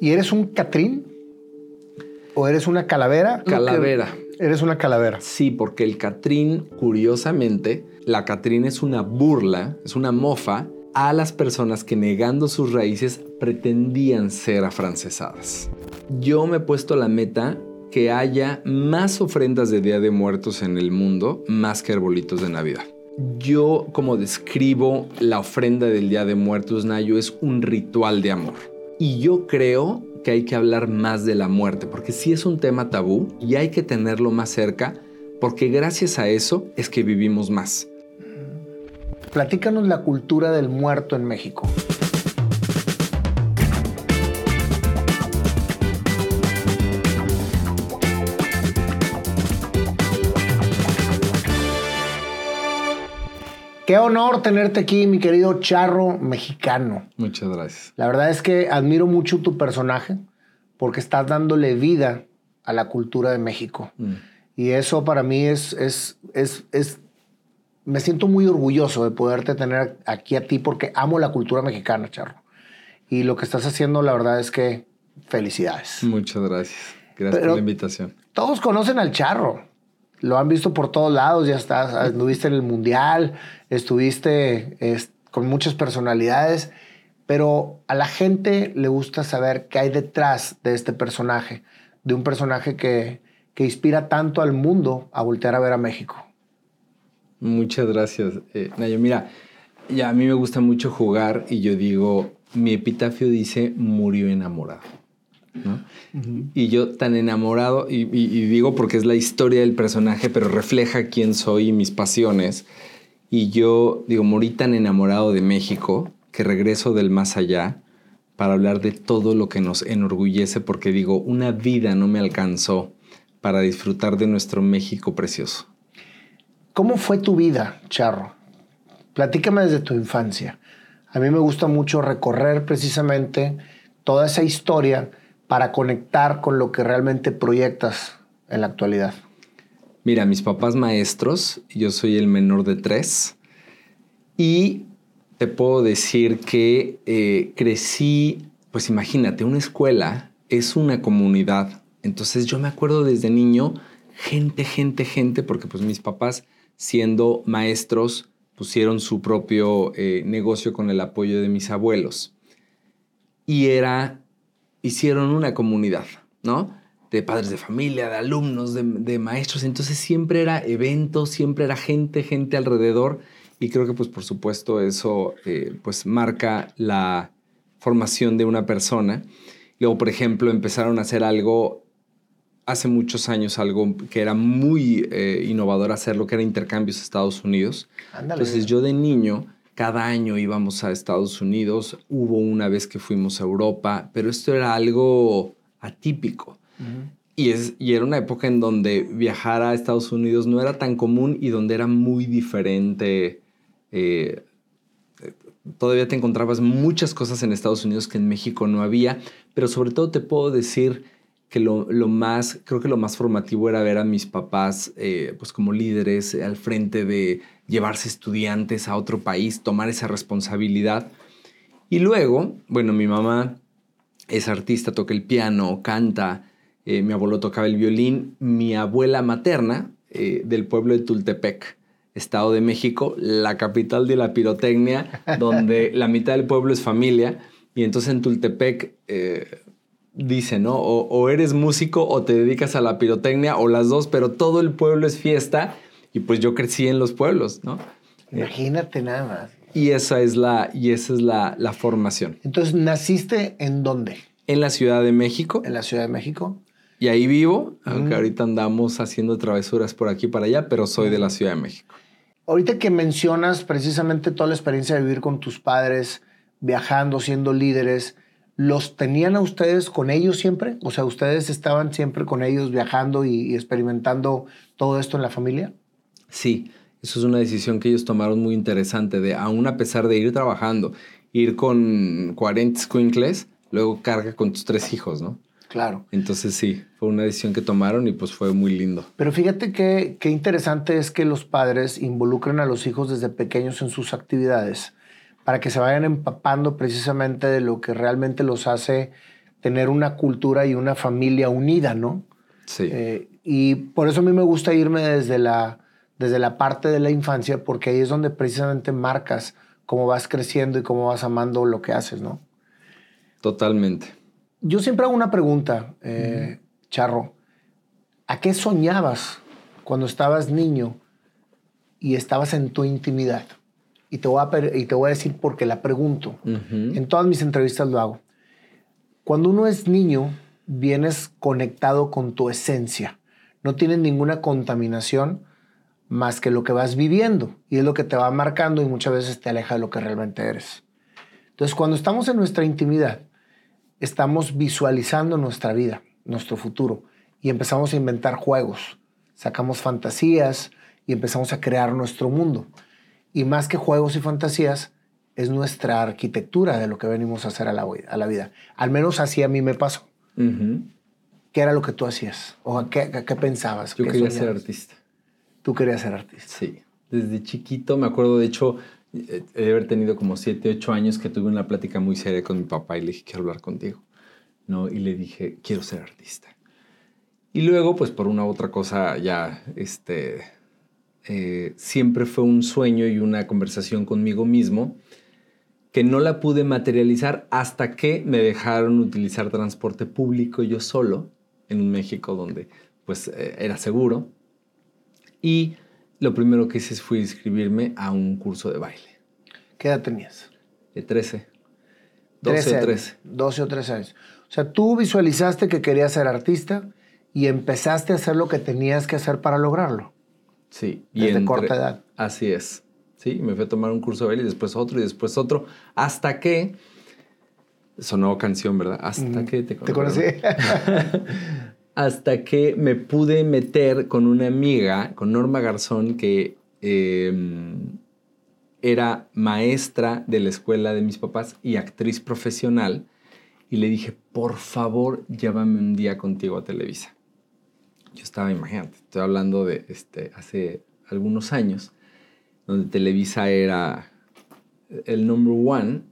¿Y eres un Catrín? ¿O eres una calavera? Calavera. Eres una calavera. Sí, porque el Catrín, curiosamente, la Catrín es una burla, es una mofa a las personas que negando sus raíces pretendían ser afrancesadas. Yo me he puesto la meta que haya más ofrendas de Día de Muertos en el mundo más que arbolitos de Navidad. Yo como describo la ofrenda del Día de Muertos, Nayo, es un ritual de amor. Y yo creo que hay que hablar más de la muerte, porque sí es un tema tabú y hay que tenerlo más cerca, porque gracias a eso es que vivimos más. Platícanos la cultura del muerto en México. Qué honor tenerte aquí, mi querido charro mexicano. Muchas gracias. La verdad es que admiro mucho tu personaje porque estás dándole vida a la cultura de México. Mm. Y eso para mí es, es, es, es me siento muy orgulloso de poderte tener aquí a ti porque amo la cultura mexicana, Charro. Y lo que estás haciendo, la verdad es que felicidades. Muchas gracias. Gracias por la invitación. Todos conocen al Charro. Lo han visto por todos lados. Ya estás, estuviste en el Mundial, estuviste con muchas personalidades. Pero a la gente le gusta saber qué hay detrás de este personaje, de un personaje que, que inspira tanto al mundo a voltear a ver a México. Muchas gracias, eh, Nayo. Mira, ya a mí me gusta mucho jugar y yo digo, mi epitafio dice, murió enamorado. ¿no? Y yo tan enamorado, y, digo porque es la historia del personaje, pero refleja quién soy y mis pasiones. Y yo digo, morí tan enamorado de México que regreso del más allá para hablar de todo lo que nos enorgullece, porque digo, una vida no me alcanzó para disfrutar de nuestro México precioso. ¿Cómo fue tu vida, Charro? Platícame desde tu infancia. A mí me gusta mucho recorrer precisamente toda esa historia para conectar con lo que realmente proyectas en la actualidad. Mira, mis papás maestros, yo soy el menor de tres y te puedo decir que eh, crecí, pues imagínate, una escuela es una comunidad. Entonces yo me acuerdo desde niño, gente, gente, gente, porque pues mis papás siendo maestros, pusieron su propio eh, negocio con el apoyo de mis abuelos. Y era, hicieron una comunidad, ¿no? De padres de familia, de alumnos, de, maestros. Entonces siempre era eventos, siempre era gente, gente alrededor. Y creo que, pues, por supuesto, eso, eh, pues, marca la formación de una persona. Luego, por ejemplo, empezaron a hacer algo hace muchos años algo que era muy eh, innovador hacerlo, que era intercambios a Estados Unidos. Entonces yo de niño, cada año íbamos a Estados Unidos, hubo una vez que fuimos a Europa, pero esto era algo atípico. Y, es, y era una época en donde viajar a Estados Unidos no era tan común y donde era muy diferente. Eh, todavía te encontrabas muchas cosas en Estados Unidos que en México no había, pero sobre todo te puedo decir que lo, más, creo que lo más formativo era ver a mis papás eh, pues como líderes al frente de llevarse estudiantes a otro país, tomar esa responsabilidad. Y luego, bueno, mi mamá es artista, toca el piano, canta, eh, mi abuelo tocaba el violín, mi abuela materna eh, del pueblo de Tultepec, Estado de México, la capital de la pirotecnia, donde la mitad del pueblo es familia. Y entonces en Tultepec dice, ¿no? O, eres músico o te dedicas a la pirotecnia o las dos, pero todo el pueblo es fiesta y pues yo crecí en los pueblos, ¿no? Imagínate nada más. Y esa es la, y esa es la, la formación. Entonces, ¿naciste en dónde? En la Ciudad de México. En la Ciudad de México. Y ahí vivo, aunque ahorita andamos haciendo travesuras por aquí y para allá, pero soy de la Ciudad de México. Ahorita que mencionas precisamente toda la experiencia de vivir con tus padres, viajando, siendo líderes, ¿Los tenían a ustedes con ellos siempre? O sea, ¿ustedes estaban siempre con ellos viajando y, experimentando todo esto en la familia? Sí, eso es una decisión que ellos tomaron muy interesante, de aún a pesar de ir trabajando, ir con 40 squinkles, luego carga con tus tres hijos, ¿no? Claro. Entonces sí, fue una decisión que tomaron y pues fue muy lindo. Pero fíjate que qué interesante es que los padres involucren a los hijos desde pequeños en sus actividades para que se vayan empapando precisamente de lo que realmente los hace tener una cultura y una familia unida, ¿no? Sí. Eh, y por eso a mí me gusta irme desde la, desde la parte de la infancia, porque ahí es donde precisamente marcas cómo vas creciendo y cómo vas amando lo que haces, ¿no? Totalmente. Yo siempre hago una pregunta, eh, Charro. ¿A qué soñabas cuando estabas niño y estabas en tu intimidad? Y te voy a, y te voy a decir por qué la pregunto. En todas mis entrevistas lo hago. Cuando uno es niño, vienes conectado con tu esencia. No tienes ninguna contaminación más que lo que vas viviendo. Y es lo que te va marcando y muchas veces te aleja de lo que realmente eres. Entonces, cuando estamos en nuestra intimidad, estamos visualizando nuestra vida, nuestro futuro, y empezamos a inventar juegos, sacamos fantasías y empezamos a crear nuestro mundo. Y más que juegos y fantasías, es nuestra arquitectura de lo que venimos a hacer a la, a la vida. Al menos así a mí me pasó. ¿Qué era lo que tú hacías? ¿O qué, qué pensabas? Yo quería ser artista. Tú querías ser artista. Sí. Desde chiquito, me acuerdo, de hecho, eh, de haber tenido como 7, 8 años que tuve una plática muy seria con mi papá y le dije, quiero hablar contigo. ¿no? Y le dije, quiero ser artista. Y luego, pues por una u otra cosa, ya, este, eh, siempre fue un sueño y una conversación conmigo mismo que no la pude materializar hasta que me dejaron utilizar transporte público yo solo en un México donde pues eh, era seguro. Y lo primero que hice fue inscribirme a un curso de baile. ¿Qué edad tenías? De 13. 12 o 13. 12 o 13 años. O sea, tú visualizaste que querías ser artista y empezaste a hacer lo que tenías que hacer para lograrlo. Sí. Desde corta edad. Así es. Sí, me fui a tomar un curso de baile y después otro y después otro. Hasta que... Sonó canción, ¿verdad? Hasta que te conocí. Te conocí. hasta que me pude meter con una amiga, con Norma Garzón, que em, era maestra de la escuela de mis papás y actriz profesional. Y le dije, por favor, llévame un día contigo a Televisa. Yo estaba, imagínate, estoy hablando de este, hace algunos años, donde Televisa era el number one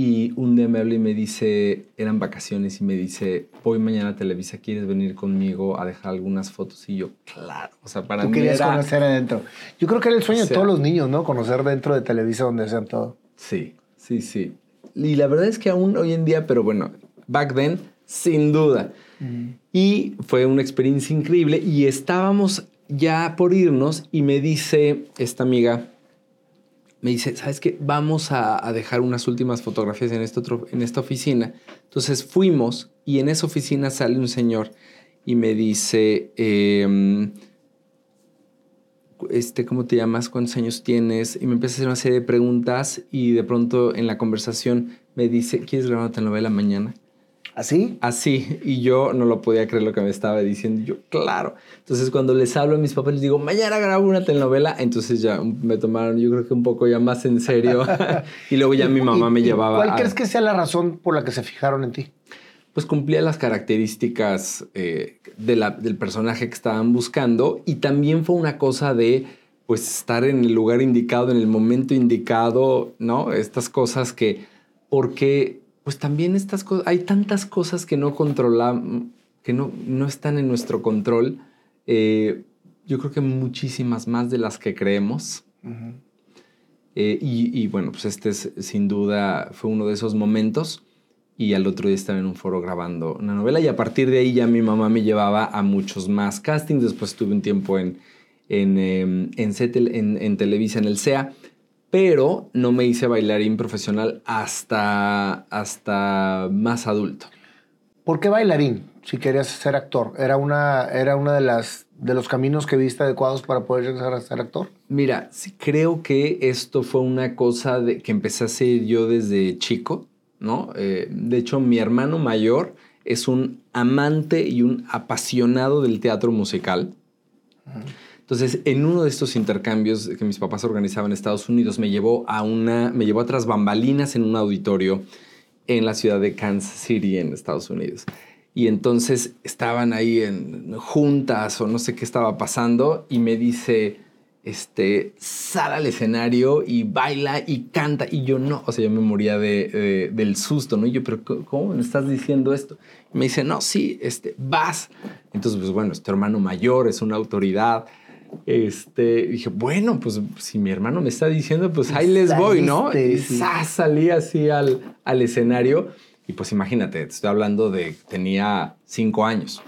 y un día me habla y me dice, eran vacaciones y me dice, voy mañana a Televisa, ¿quieres venir conmigo a dejar algunas fotos? Y yo, claro, o sea, para Tú mí querías era... conocer adentro. Yo creo que era el sueño de todos los niños, ¿no? Conocer dentro de Televisa donde hacen todo. Sí, sí, sí. Y la verdad es que aún hoy en día, pero bueno, back then, sin duda. Y fue una experiencia increíble y estábamos ya por irnos y me dice esta amiga, me dice, ¿sabes qué? Vamos a, dejar unas últimas fotografías en, este otro, en esta oficina. Entonces fuimos y en esa oficina sale un señor y me dice, em, este, ¿cómo te llamas? ¿Cuántos años tienes? Y me empieza a hacer una serie de preguntas y de pronto en la conversación me dice, ¿quieres grabar una telenovela mañana? ¿Así? Así. Y yo no lo podía creer lo que me estaba diciendo. Yo, claro. Entonces, cuando les hablo a mis papás, les digo, mañana grabo una telenovela. Entonces ya me tomaron, yo creo que un poco ya más en serio. y luego ya mi mamá me llevaba. ¿Cuál crees que sea la razón por la que se fijaron en ti? Pues cumplía las características eh, de la, del personaje que estaban buscando. Y también fue una cosa de pues estar en el lugar indicado, en el momento indicado, ¿no? Estas cosas que, porque pues también estas cosas, hay tantas cosas que no controlamos, que no, no están en nuestro control. Eh, yo creo que muchísimas más de las que creemos. Eh, y, bueno, pues este es, sin duda fue uno de esos momentos. Y al otro día estaba en un foro grabando una novela. Y a partir de ahí ya mi mamá me llevaba a muchos más castings. Después tuve un tiempo en, en, em, en, en, en Televisa, en el SEA pero no me hice bailarín profesional hasta, hasta más adulto. ¿Por qué bailarín? Si querías ser actor, ¿era una, era una de las de los caminos que viste adecuados para poder llegar a ser actor? Mira, sí creo que esto fue una cosa de, que empecé a hacer yo desde chico, ¿no? Eh, de hecho, mi hermano mayor es un amante y un apasionado del teatro musical. Entonces, en uno de estos intercambios que mis papás organizaban en Estados Unidos, me llevó a una, me llevó a tras bambalinas en un auditorio en la ciudad de Kansas City, en Estados Unidos. Y entonces estaban ahí en juntas o no sé qué estaba pasando y me dice, este, sale al escenario y baila y canta. Y yo no, o sea, yo me moría de, del susto, ¿no? Y yo, pero ¿cómo me estás diciendo esto? Y me dice, no, sí, este, vas. Entonces, pues bueno, es tu hermano mayor, es una autoridad. Este, dije, bueno, pues si mi hermano me está diciendo, pues ahí les voy, ¿no? Y salí así al, al escenario. Y pues imagínate, te estoy hablando de, tenía cinco años.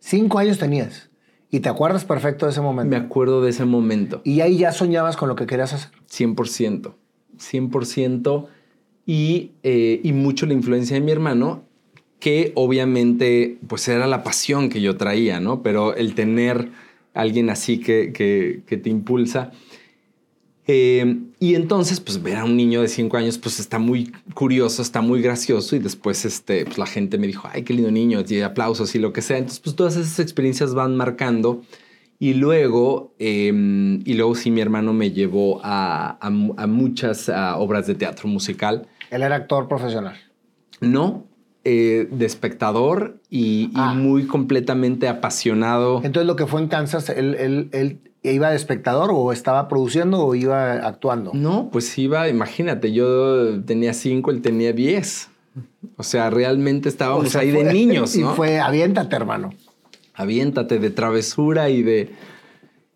Cinco años tenías. ¿Y te acuerdas perfecto de ese momento? Me acuerdo de ese momento. ¿Y ahí ya soñabas con lo que querías hacer? 100%. 100%. Y, eh, y mucho la influencia de mi hermano, que obviamente pues era la pasión que yo traía, ¿no? Pero el tener alguien así que, que, que te impulsa. Eh, y entonces, pues ver a un niño de cinco años, pues está muy curioso, está muy gracioso. Y después, este, pues la gente me dijo, ay, qué lindo niño, y aplausos y lo que sea. Entonces, pues todas esas experiencias van marcando. Y luego, em, y luego sí, mi hermano me llevó a, a, muchas obras de teatro musical. ¿Él era actor profesional? No, eh, de espectador y, ah. muy completamente apasionado. Entonces, lo que fue en Kansas, él, él, él ¿Iba de espectador o estaba produciendo o iba actuando? No, pues iba, imagínate, yo tenía cinco, él tenía diez. O sea, realmente estábamos ahí de niños, ¿no? Y fue, aviéntate, hermano. Aviéntate de travesura y de...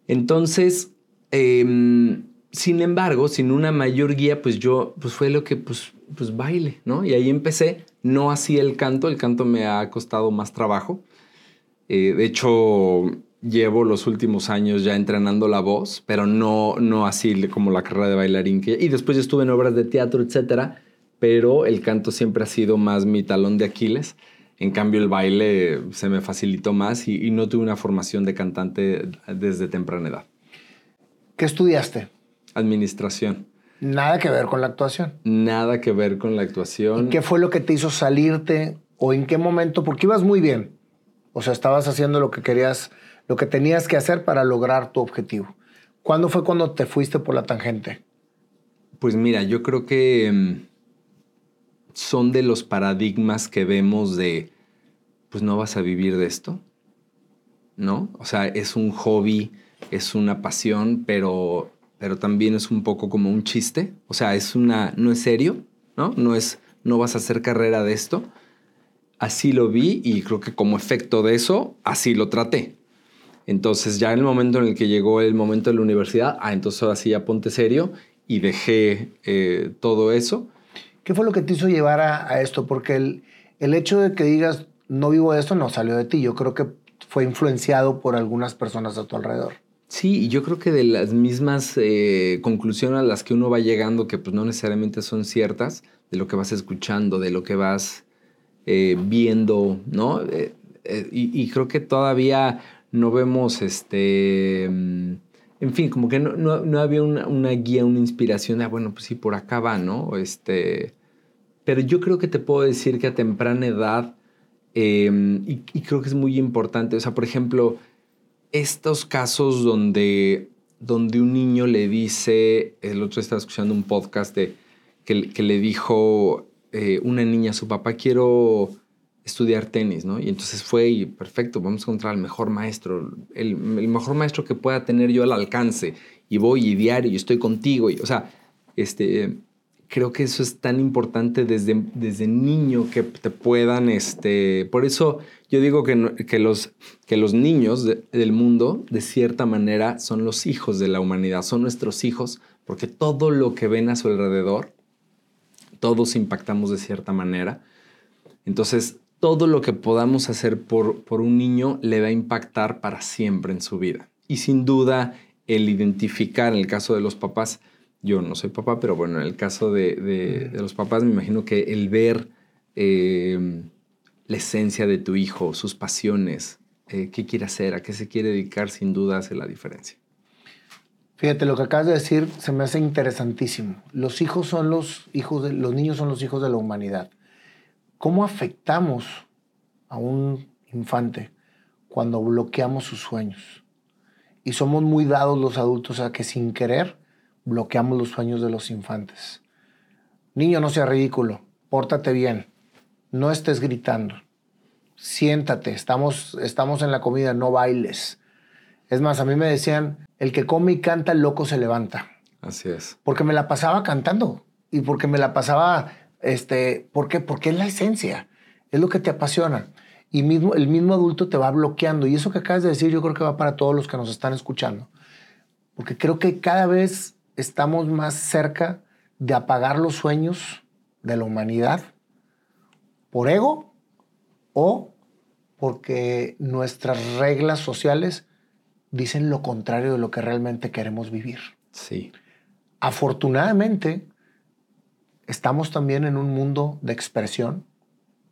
Entonces, em, sin embargo, sin una mayor guía, pues yo, pues fue lo que, pues, pues baile, ¿no? Y ahí empecé. No así el canto, el canto me ha costado más trabajo. Eh, de hecho, llevo los últimos años ya entrenando la voz, pero no, no así como la carrera de bailarín. y después yo estuve en obras de teatro, etcétera, pero el canto siempre ha sido más mi talón de Aquiles. En cambio, el baile se me facilitó más y, y no tuve una formación de cantante desde temprana edad. ¿Qué estudiaste? Administración. Nada que ver con la actuación. Nada que ver con la actuación. ¿Y qué fue lo que te hizo salirte o en qué momento? Porque ibas muy bien. O sea, estabas haciendo lo que querías lo que tenías que hacer para lograr tu objetivo. ¿Cuándo fue cuando te fuiste por la tangente? Pues mira, yo creo que mm, son de los paradigmas que vemos de, pues no vas a vivir de esto, ¿no? O sea, es un hobby, es una pasión, pero, pero también es un poco como un chiste. O sea, es una, no es serio, ¿no? No es, no vas a hacer carrera de esto. Así lo vi y creo que como efecto de eso, así lo traté. Entonces ya en el momento en el que llegó el momento de la universidad, ah, entonces ahora sí ya ponte serio y dejé eh, todo eso. ¿Qué fue lo que te hizo llevar a, esto? Porque el, el, hecho de que digas no vivo de esto no salió de ti. Yo creo que fue influenciado por algunas personas a tu alrededor. Sí, y yo creo que de las mismas eh, conclusiones a las que uno va llegando, que pues no necesariamente son ciertas, de lo que vas escuchando, de lo que vas eh, viendo, ¿no? y, creo que todavía no vemos este... Mm, en fin, como que no, había una, guía, una inspiración de, ah, bueno, pues sí, por acá va, ¿no? Este, pero yo creo que te puedo decir que a temprana edad, em, y, creo que es muy importante, o sea, por ejemplo, estos casos donde, donde un niño le dice, el otro estaba escuchando un podcast de, que, le dijo eh, una niña a su papá, quiero estudiar tenis, ¿no? Y entonces fue y perfecto, vamos a encontrar al mejor maestro, el, mejor maestro que pueda tener yo al alcance. Y voy y diario y estoy contigo. Y, o sea, este, creo que eso es tan importante desde, desde niño que te puedan, este, por eso yo digo que, que, los, que los niños del mundo, de cierta manera, son los hijos de la humanidad, son nuestros hijos, porque todo lo que ven a su alrededor, todos impactamos de cierta manera. Entonces, todo lo que podamos hacer por, por un niño le va a impactar para siempre en su vida. Y sin duda, el identificar, en el caso de los papás, yo no soy papá, pero bueno, en el caso de, los papás, me imagino que el ver em, la esencia de tu hijo, sus pasiones, eh, qué quiere hacer, a qué se quiere dedicar, sin duda hace la diferencia. Fíjate, lo que acabas de decir se me hace interesantísimo. Los hijos son los hijos de, los niños son los hijos de la humanidad. ¿Cómo afectamos a un infante cuando bloqueamos sus sueños? Y somos muy dados los adultos a que sin querer bloqueamos los sueños de los infantes. Niño, no sea ridículo, pórtate bien, no estés gritando, siéntate, estamos, estamos en la comida, no bailes. Es más, a mí me decían, el que come y canta, el loco se levanta. Así es. Porque me la pasaba cantando y porque me la pasaba, este, ¿por qué? Porque es la esencia, es lo que te apasiona. Y mismo, el mismo adulto te va bloqueando. Y eso que acabas de decir yo creo que va para todos los que nos están escuchando. Porque creo que cada vez estamos más cerca de apagar los sueños de la humanidad por ego o porque nuestras reglas sociales dicen lo contrario de lo que realmente queremos vivir. Sí. Afortunadamente, estamos también en un mundo de expresión,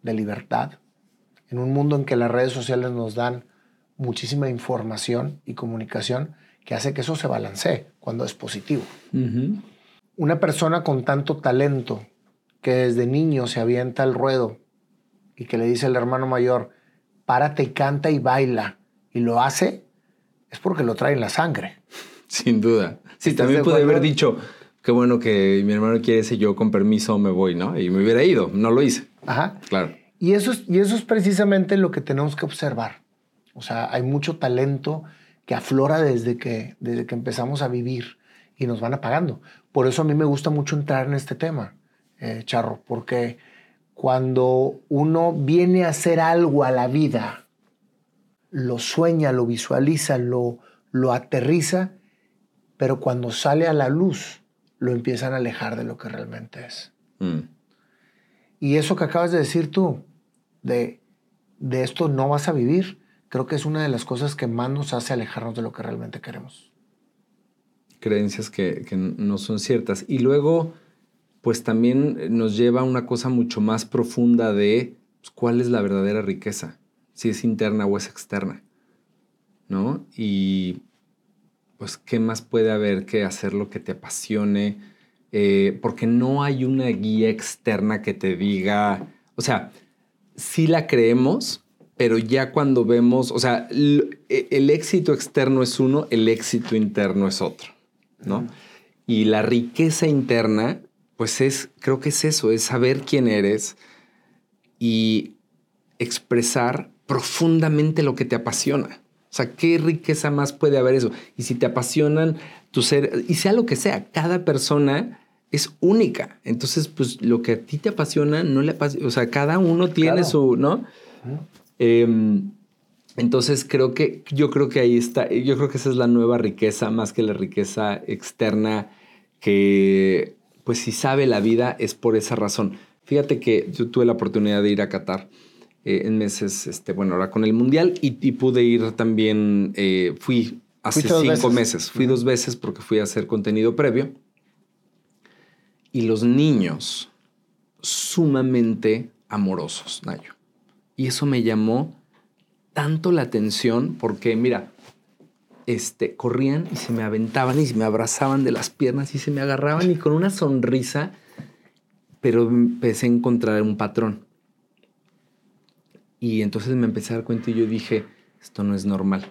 de libertad, en un mundo en que las redes sociales nos dan muchísima información y comunicación que hace que eso se balancee cuando es positivo. Una persona con tanto talento que desde niño se avienta al ruedo y que le dice al hermano mayor, párate y canta y baila, y lo hace, es porque lo trae en la sangre. Sin duda. Sí, también pude haber dicho, qué bueno que mi hermano quiere ese, yo con permiso me voy, ¿no? Y me hubiera ido, no lo hice. Ajá. Claro. Y eso, es, y eso es precisamente lo que tenemos que observar. O sea, hay mucho talento que aflora desde que, desde que empezamos a vivir y nos van apagando. Por eso a mí me gusta mucho entrar en este tema, eh, Charro, porque cuando uno viene a hacer algo a la vida, lo sueña, lo visualiza, lo, lo aterriza, pero cuando sale a la luz, lo empiezan a alejar de lo que realmente es. Mm. Y eso que acabas de decir tú, de, de esto no vas a vivir, creo que es una de las cosas que más nos hace alejarnos de lo que realmente queremos. Creencias que, que no son ciertas. Y luego, pues también nos lleva a una cosa mucho más profunda de pues, cuál es la verdadera riqueza, si es interna o es externa. ¿No? Y pues, ¿qué más puede haber que hacer lo que te apasione? Eh, porque no hay una guía externa que te diga, o sea, sí la creemos, pero ya cuando vemos, o sea, e, el, éxito externo es uno, el éxito interno es otro, ¿no? Y la riqueza interna, pues es, creo que es eso, es saber quién eres y expresar profundamente lo que te apasiona. O sea, ¿qué riqueza más puede haber eso? Y si te apasionan tu ser, y sea lo que sea, cada persona es única. Entonces, pues lo que a ti te apasiona, no le apasiona. O sea, cada uno tiene su, ¿no? Em, entonces creo que, yo creo que ahí está, yo creo que esa es la nueva riqueza, más que la riqueza externa, que pues si sabe la vida es por esa razón. Fíjate que yo tuve la oportunidad de ir a Qatar eh, en meses, este, bueno, ahora con el Mundial y, pude ir también, eh, fui hace cinco meses, fui dos veces porque fui a hacer contenido previo y los niños sumamente amorosos, Nayo. Y eso me llamó tanto la atención porque, mira, este, corrían y se me aventaban y se me abrazaban de las piernas y se me agarraban y con una sonrisa, pero empecé a encontrar un patrón. Y entonces me empecé a dar cuenta y yo dije, esto no es normal.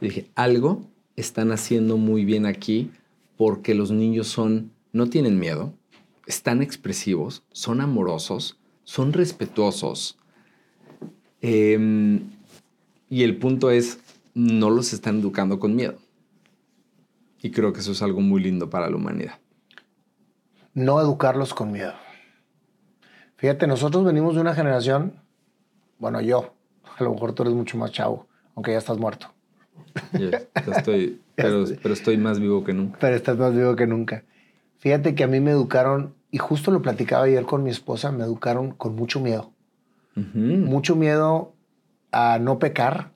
dije, algo están haciendo muy bien aquí porque los niños son, no tienen miedo, están expresivos, son amorosos, son respetuosos. Em, y el punto es, no los están educando con miedo. Y creo que eso es algo muy lindo para la humanidad. No educarlos con miedo. Fíjate, nosotros venimos de una generación, bueno, yo, a lo mejor tú eres mucho más chavo, aunque ya estás muerto. estoy, pero, pero estoy más vivo que nunca. Pero estás más vivo que nunca. Fíjate que a mí me educaron, y justo lo platicaba ayer con mi esposa, me educaron con mucho miedo. Mucho miedo a no pecar,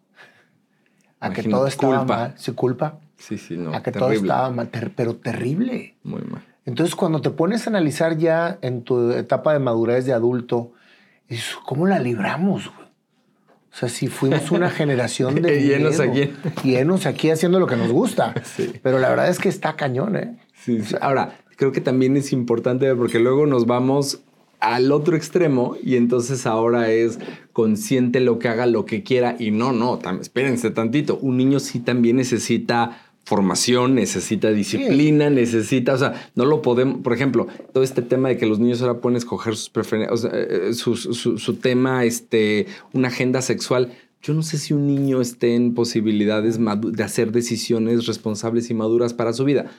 a que todo estaba culpa. mal. ¿Se culpa? Sí, sí, no. A que todo estaba mal, pero terrible. Muy mal. Entonces, cuando te pones a analizar ya en tu etapa de madurez de adulto, ¿cómo la libramos, güey? O sea, si fuimos una generación de. llenos aquí. Llenos aquí haciendo lo que nos gusta. Sí. Pero la verdad es que está cañón, ¿eh? Sí, sí. Ahora, creo que también es importante porque luego nos vamos al otro extremo y entonces ahora es consciente lo que haga, lo que quiera y no, no, espérense tantito, un niño sí también necesita formación, necesita disciplina, necesita, o sea, no lo podemos, por ejemplo, todo este tema de que los niños ahora pueden escoger sus preferencias, o sea, eh, su, su, tema, este, una agenda sexual, yo no sé si un niño esté en posibilidades de hacer decisiones responsables y maduras para su vida.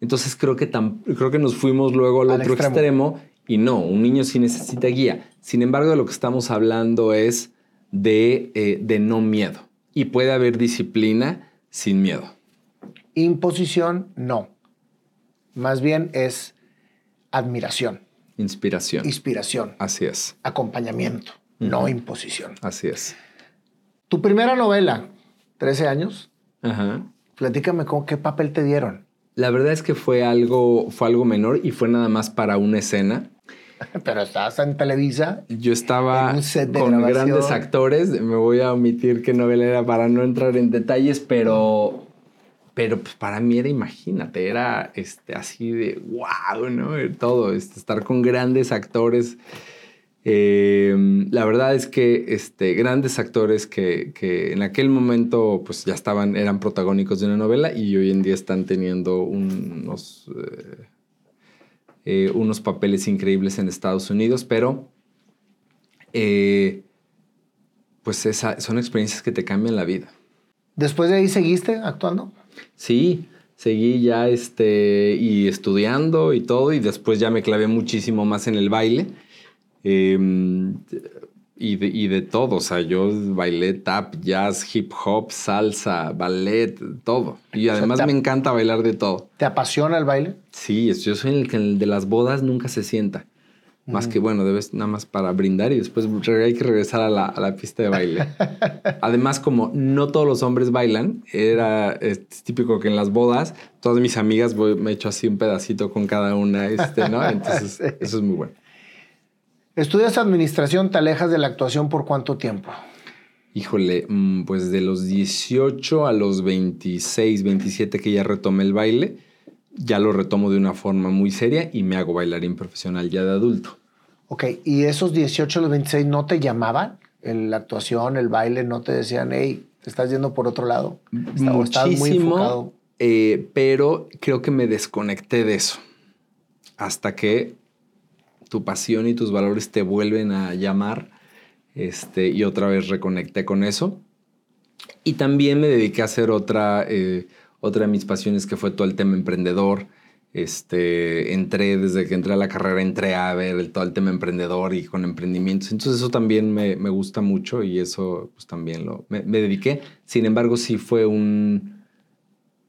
Entonces creo que, creo que nos fuimos luego al, otro extremo. Y no, un niño sí necesita guía. Sin embargo, de lo que estamos hablando es de, eh, de no miedo. Y puede haber disciplina sin miedo. Imposición, no. Más bien es admiración. Inspiración. Inspiración. Así es. Acompañamiento, no imposición. Así es. Tu primera novela, 13 años. Ajá. Platícame con qué papel te dieron. La verdad es que fue algo, fue algo menor y fue nada más para una escena. Pero estabas en Televisa. Yo estaba con grandes actores. Me voy a omitir qué novela era para no entrar en detalles, pero pero pues para mí era, imagínate, era este, así de wow, ¿no? Todo, este, estar con grandes actores. Em, la verdad es que este, grandes actores que, en aquel momento pues ya estaban, eran protagónicos de una novela y hoy en día están teniendo unos, eh, eh, unos papeles increíbles en Estados Unidos, pero eh, pues esa, son experiencias que te cambian la vida. ¿Después de ahí seguiste actuando? Sí, seguí ya este, y estudiando y todo, y después ya me clavé muchísimo más en el baile. Em, y, de, y, de, todo, o sea, yo bailé tap, jazz, hip hop, salsa, ballet, todo. Y además me encanta bailar de todo. ¿Te apasiona el baile? Sí, yo soy el que el de las bodas nunca se sienta. Más que bueno, debes nada más para brindar y después hay que regresar a la, pista de baile. Además, como no todos los hombres bailan, era es típico que en las bodas, todas mis amigas me echo así un pedacito con cada una, este, ¿no? Entonces, eso es muy bueno. ¿Estudias administración, te alejas de la actuación por cuánto tiempo? Híjole, mm, pues de los 18 a los 26, 27 que ya retomé el baile, ya lo retomo de una forma muy seria y me hago bailarín profesional ya de adulto. Ok, ¿y esos 18 a los 26 no te llamaban? la actuación, el baile, no te decían, hey, te estás yendo por otro lado. Muchísimo, eh, pero creo que me desconecté de eso. Hasta que tu pasión y tus valores te vuelven a llamar. Este, y otra vez reconecté con eso. Y también me dediqué a hacer otra, eh, otra de mis pasiones que fue todo el tema emprendedor. Este, entré, desde que entré a la carrera, entré a ver el, todo el tema emprendedor y con emprendimientos. Entonces eso también me, me gusta mucho y eso pues también lo, me, dediqué. Sin embargo, sí fue un,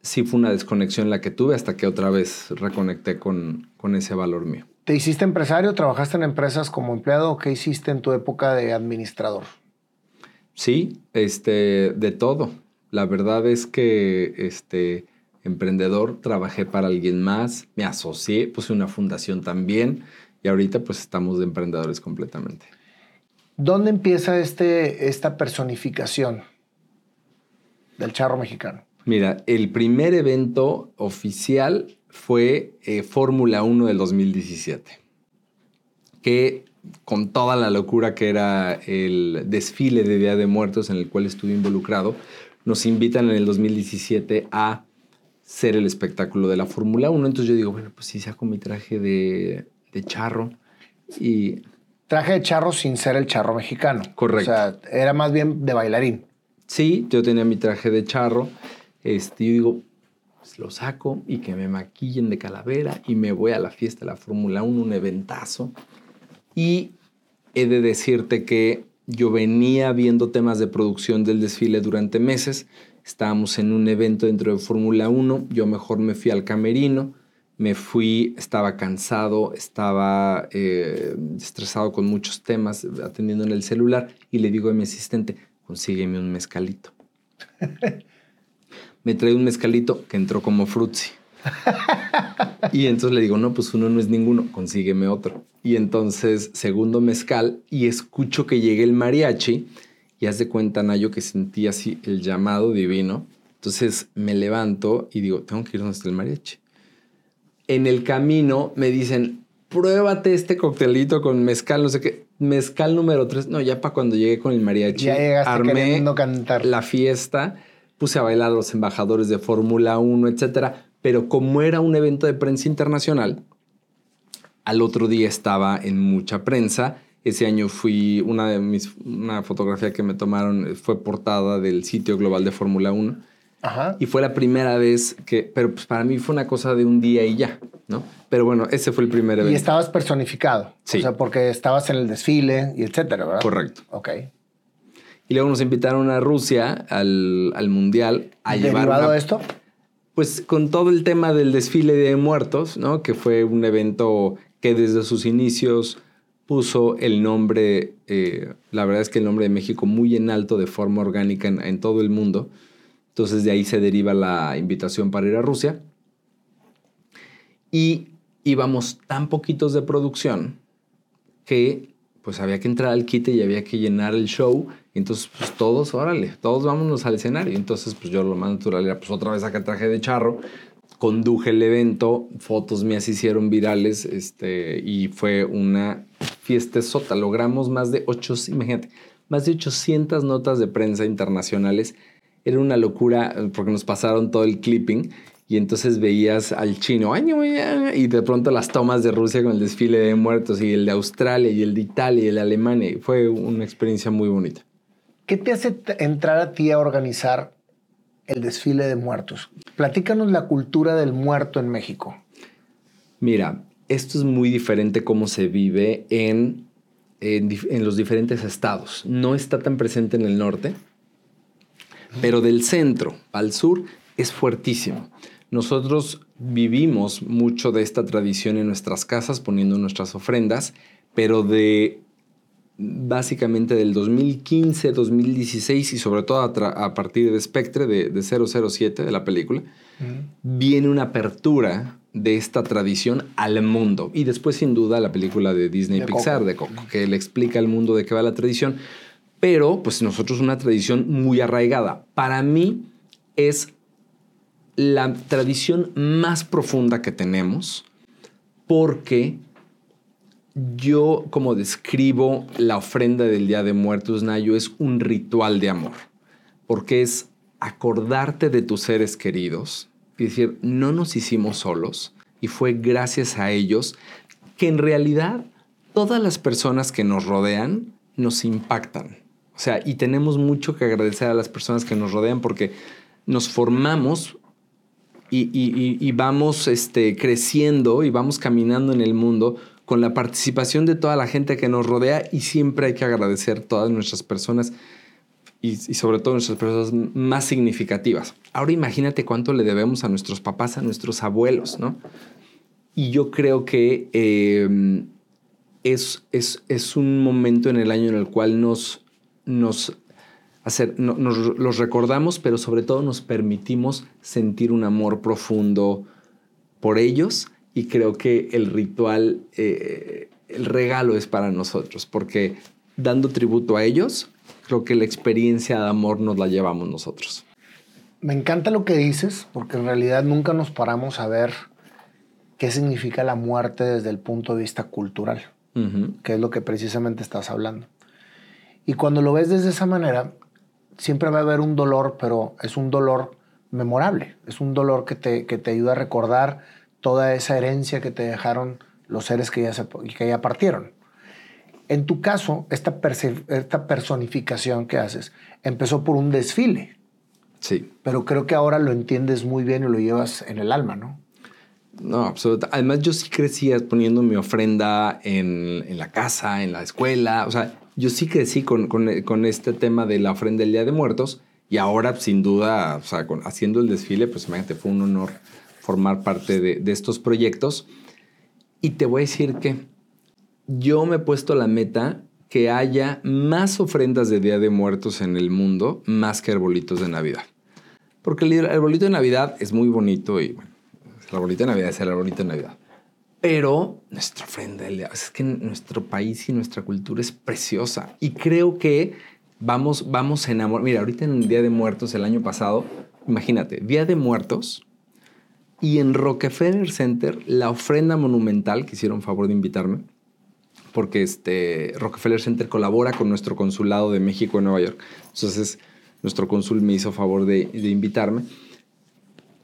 sí fue una desconexión la que tuve hasta que otra vez reconecté con, con ese valor mío. ¿Te hiciste empresario? ¿Trabajaste en empresas como empleado o qué hiciste en tu época de administrador? Sí, este, de todo. La verdad es que este emprendedor, trabajé para alguien más, me asocié, puse una fundación también y ahorita pues estamos de emprendedores completamente. ¿Dónde empieza este, esta personificación del charro mexicano? Mira, el primer evento oficial fue eh, Fórmula 1 del 2017, que con toda la locura que era el desfile de Día de Muertos en el cual estuve involucrado, nos invitan en el 2017 a ser el espectáculo de la Fórmula 1. Entonces yo digo, bueno, pues sí, saco mi traje de, charro y... Traje de charro sin ser el charro mexicano. Correcto. O sea, era más bien de bailarín. Sí, yo tenía mi traje de charro. Este, yo digo, lo saco y que me maquillen de calavera y me voy a la fiesta de la Fórmula 1, un eventazo. Y he de decirte que yo venía viendo temas de producción del desfile durante meses. Estábamos en un evento dentro de Fórmula 1. Yo mejor me fui al camerino. Me fui, estaba cansado, estaba eh, estresado con muchos temas, atendiendo en el celular. Y le digo a mi asistente, consígueme un mezcalito. me trae un mezcalito que entró como frutzi. y entonces le digo, no, pues uno no es ninguno, consígueme otro. Y entonces, segundo mezcal, y escucho que llegue el mariachi, y haz de cuenta, Nayo, que sentí así el llamado divino. Entonces me levanto y digo, tengo que ir donde está el mariachi. En el camino me dicen, pruébate este coctelito con mezcal, no sé qué. Mezcal número tres. No, ya para cuando llegué con el mariachi, ya llegaste armé cantar. la fiesta, puse a bailar a los embajadores de Fórmula 1, etcétera pero como era un evento de prensa internacional, al otro día estaba en mucha prensa Ese año fui, una de mis, una fotografía que me tomaron fue portada del sitio global de Fórmula 1. Ajá. Y fue la primera vez que, pero pues para mí fue una cosa de un día y ya, ¿no? Pero bueno, ese fue el primer evento. Y estabas personificado. Sí. O sea, porque estabas en el desfile y etcétera, ¿verdad? Correcto. Ok. Y luego nos invitaron a Rusia al, al Mundial a llevar ¿Derivado una- de esto? Pues con todo el tema del desfile de muertos, ¿no? Que fue un evento que desde sus inicios puso el nombre, eh, la verdad es que el nombre de México muy en alto de forma orgánica en, en todo el mundo. Entonces de ahí se deriva la invitación para ir a Rusia. Y íbamos tan poquitos de producción que pues había que entrar al quite y había que llenar el show. Entonces, pues todos, órale, todos vámonos al escenario. Entonces, pues yo lo más natural era, pues otra vez acá traje de charro, conduje el evento, fotos mías hicieron virales, este, y fue una fiesta sota. Logramos más de 800, imagínate, más de 800 notas de prensa internacionales. Era una locura eh, porque nos pasaron todo el clipping y entonces veías al chino y de pronto las tomas de Rusia con el desfile de muertos y el de Australia y el de Italia y el de Alemania. Fue una experiencia muy bonita. ¿Qué te hace entrar a ti a organizar el desfile de muertos? Platícanos la cultura del muerto en México. Mira, esto es muy diferente cómo se vive en, en, en los diferentes estados. No está tan presente en el norte, pero del centro al sur es fuertísimo. Nosotros vivimos mucho de esta tradición en nuestras casas poniendo nuestras ofrendas, pero de básicamente del 2015, 2016 y sobre todo a, partir de Spectre, de, de 007, de la película, viene una apertura de esta tradición al mundo. Y después, sin duda, la película de Disney De Pixar, Coco. de Coco, que le explica al mundo de qué va la tradición. Pero, pues nosotros una tradición muy arraigada. Para mí es la tradición más profunda que tenemos porque yo, como describo la ofrenda del Día de Muertos, Nayo, es un ritual de amor, porque es acordarte de tus seres queridos y decir, no nos hicimos solos y fue gracias a ellos que en realidad todas las personas que nos rodean nos impactan. O sea, y tenemos mucho que agradecer a las personas que nos rodean porque nos formamos y- y- vamos este, creciendo y vamos caminando en el mundo con la participación de toda la gente que nos rodea y siempre hay que agradecer todas nuestras personas y, sobre todo nuestras personas más significativas. Ahora imagínate cuánto le debemos a nuestros papás, a nuestros abuelos, ¿no? Y yo creo que eh, es, es, es un momento en el año en el cual nos, nos, hacer, no- nos los recordamos, pero sobre todo nos permitimos sentir un amor profundo por ellos y creo que el ritual, eh, el regalo es para nosotros, porque dando tributo a ellos, creo que la experiencia de amor nos la llevamos nosotros. Me encanta lo que dices, porque en realidad nunca nos paramos a ver qué significa la muerte desde el punto de vista cultural, que es lo que precisamente estás hablando. Y cuando lo ves desde esa manera, siempre va a haber un dolor, pero es un dolor memorable, es un dolor que te, que te ayuda a recordar toda esa herencia que te dejaron los seres que ya, se, que ya partieron. En tu caso, esta, esta personificación que haces empezó por un desfile, Sí. pero creo que ahora lo entiendes muy bien y lo llevas en el alma, ¿no? No, absolutamente. Además, yo sí crecí poniendo mi ofrenda en, en la casa, en la escuela. O sea, yo sí crecí con, con- con este tema de la ofrenda del Día de Muertos. Y ahora, sin duda, o sea, con- haciendo el desfile, pues imagínate, fue un honor formar parte de, de estos proyectos. Y te voy a decir que yo me he puesto la meta que haya más ofrendas de Día de Muertos en el mundo, más que arbolitos de Navidad. Porque el arbolito de Navidad es muy bonito y bueno, el arbolito de Navidad es el arbolito de Navidad. Pero nuestra ofrenda, es que nuestro país y nuestra cultura es preciosa. Y creo que vamos, vamos a enamorar. Mira, ahorita en el Día de Muertos, el año pasado, imagínate, Día de Muertos. Y en Rockefeller Center, la ofrenda monumental, que hicieron favor de invitarme, porque este Rockefeller Center colabora con nuestro consulado de México en Nueva York. Entonces, nuestro cónsul me hizo favor de, de invitarme.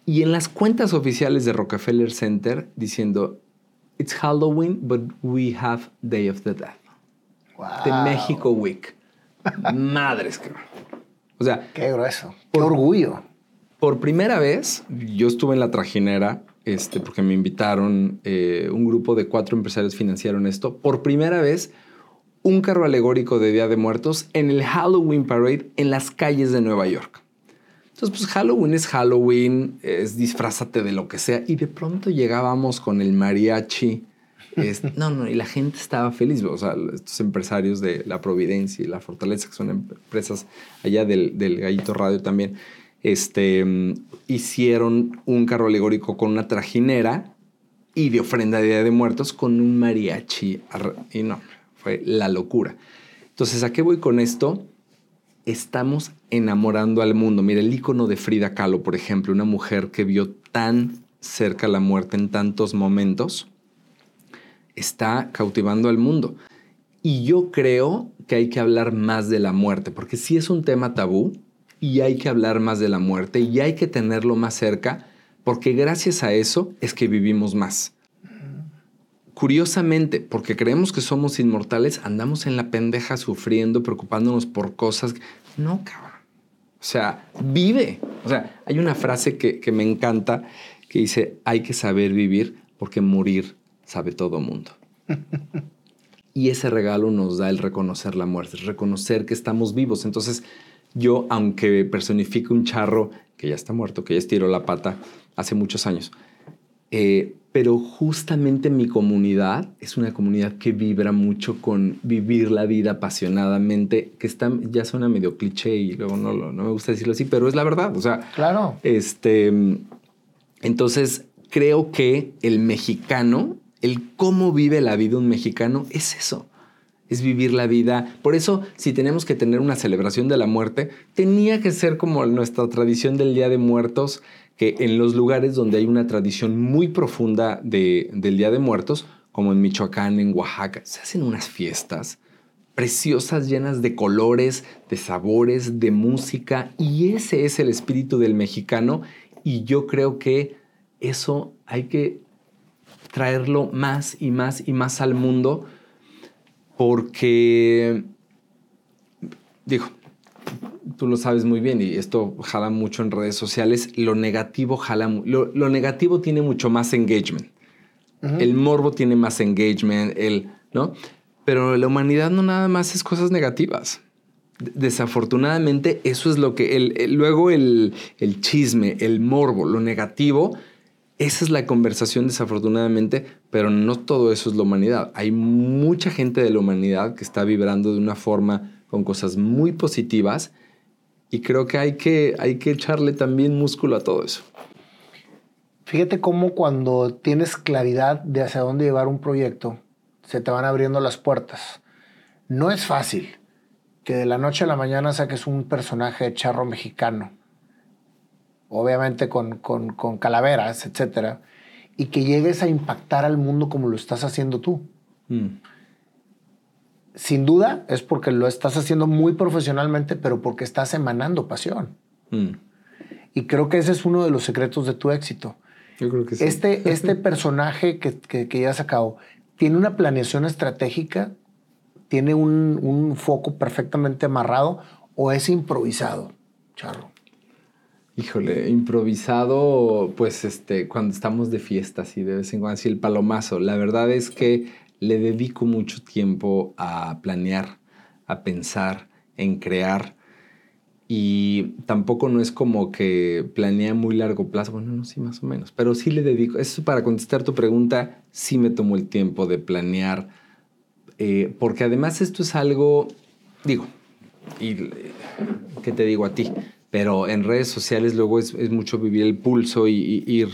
Y en las cuentas oficiales de Rockefeller Center diciendo, It's Halloween, but we have Day of the Dead. de México Week. Madres, cabrón. O sea. Qué grueso. Qué orgullo. Por primera vez, yo estuve en la trajinera, este, porque me invitaron, eh, un grupo de cuatro empresarios financiaron esto. Por primera vez, un carro alegórico de Día de Muertos en el Halloween Parade en las calles de Nueva York. Entonces, pues Halloween es Halloween, es disfrázate de lo que sea. Y de pronto llegábamos con el mariachi. no, no, y la gente estaba feliz. O sea, estos empresarios de La Providencia y La Fortaleza, que son empresas allá del, del Gallito Radio también, este, hicieron un carro alegórico con una trajinera y de ofrenda de Día de Muertos con un mariachi. Y no, fue la locura. Entonces, ¿a qué voy con esto? Estamos enamorando al mundo. Mira, el icono de Frida Kahlo, por ejemplo, una mujer que vio tan cerca la muerte en tantos momentos, está cautivando al mundo. Y yo creo que hay que hablar más de la muerte, porque sí es un tema tabú y hay que hablar más de la muerte y hay que tenerlo más cerca, porque gracias a eso es que vivimos más. Curiosamente, porque creemos que somos inmortales, andamos en la pendeja sufriendo, preocupándonos por cosas. No, cabrón. O sea, vive. O sea, hay una frase que, me encanta que dice, hay que saber vivir porque morir sabe todo mundo. y ese regalo nos da el reconocer la muerte, reconocer que estamos vivos. Entonces, yo, aunque personifique un charro que ya está muerto, que ya estiró la pata hace muchos años, eh, pero justamente mi comunidad es una comunidad que vibra mucho con vivir la vida apasionadamente, que está, ya suena medio cliché y luego no, no me gusta decirlo así, pero es la verdad. O sea, claro. Este, entonces, creo que el mexicano, el cómo vive la vida un mexicano, es eso. Es vivir la vida. Por eso, si tenemos que tener una celebración de la muerte, tenía que ser como nuestra tradición del Día de Muertos, que en los lugares donde hay una tradición muy profunda del Día de Muertos, como en Michoacán, en Oaxaca, se hacen unas fiestas preciosas, llenas de colores, de sabores, de música, y ese es el espíritu del mexicano, y yo creo que eso hay que traerlo más y más y más al mundo, porque, digo, tú lo sabes muy bien y esto jala mucho en redes sociales, lo negativo jala, lo, lo negativo tiene mucho más engagement. El morbo tiene más engagement, el, ¿no? Pero la humanidad no nada más es cosas negativas. Desafortunadamente, eso es lo que, el, luego el, el chisme, el morbo, lo negativo, esa es la conversación desafortunadamente, pero no todo eso es la humanidad. Hay mucha gente de la humanidad que está vibrando de una forma con cosas muy positivas y creo que hay que, hay que echarle también músculo a todo eso. Fíjate cómo cuando tienes claridad de hacia dónde llevar un proyecto, se te van abriendo las puertas. No es fácil que de la noche a la mañana saques un personaje de charro mexicano, obviamente con, con, calaveras, etcétera, y que llegues a impactar al mundo como lo estás haciendo tú. Mm sin duda es porque lo estás haciendo muy profesionalmente, pero porque estás emanando pasión. Mm. Y creo que ese es uno de los secretos de tu éxito. Yo creo que sí. Este, este personaje que, que, ya has sacado, ¿tiene una planeación estratégica? ¿Tiene un, un, foco perfectamente amarrado o es improvisado, Charro? Híjole, improvisado, pues este, cuando estamos de fiesta, así de vez en cuando, así el palomazo. La verdad es que le dedico mucho tiempo a planear, a pensar, en crear. Y tampoco no es como que planea muy largo plazo. Bueno, no, sí, más o menos. Pero sí le dedico. Eso para contestar tu pregunta, sí me tomo el tiempo de planear. Eh, porque además esto es algo, digo, y qué te digo a ti, pero en redes sociales luego es, mucho vivir el pulso y ir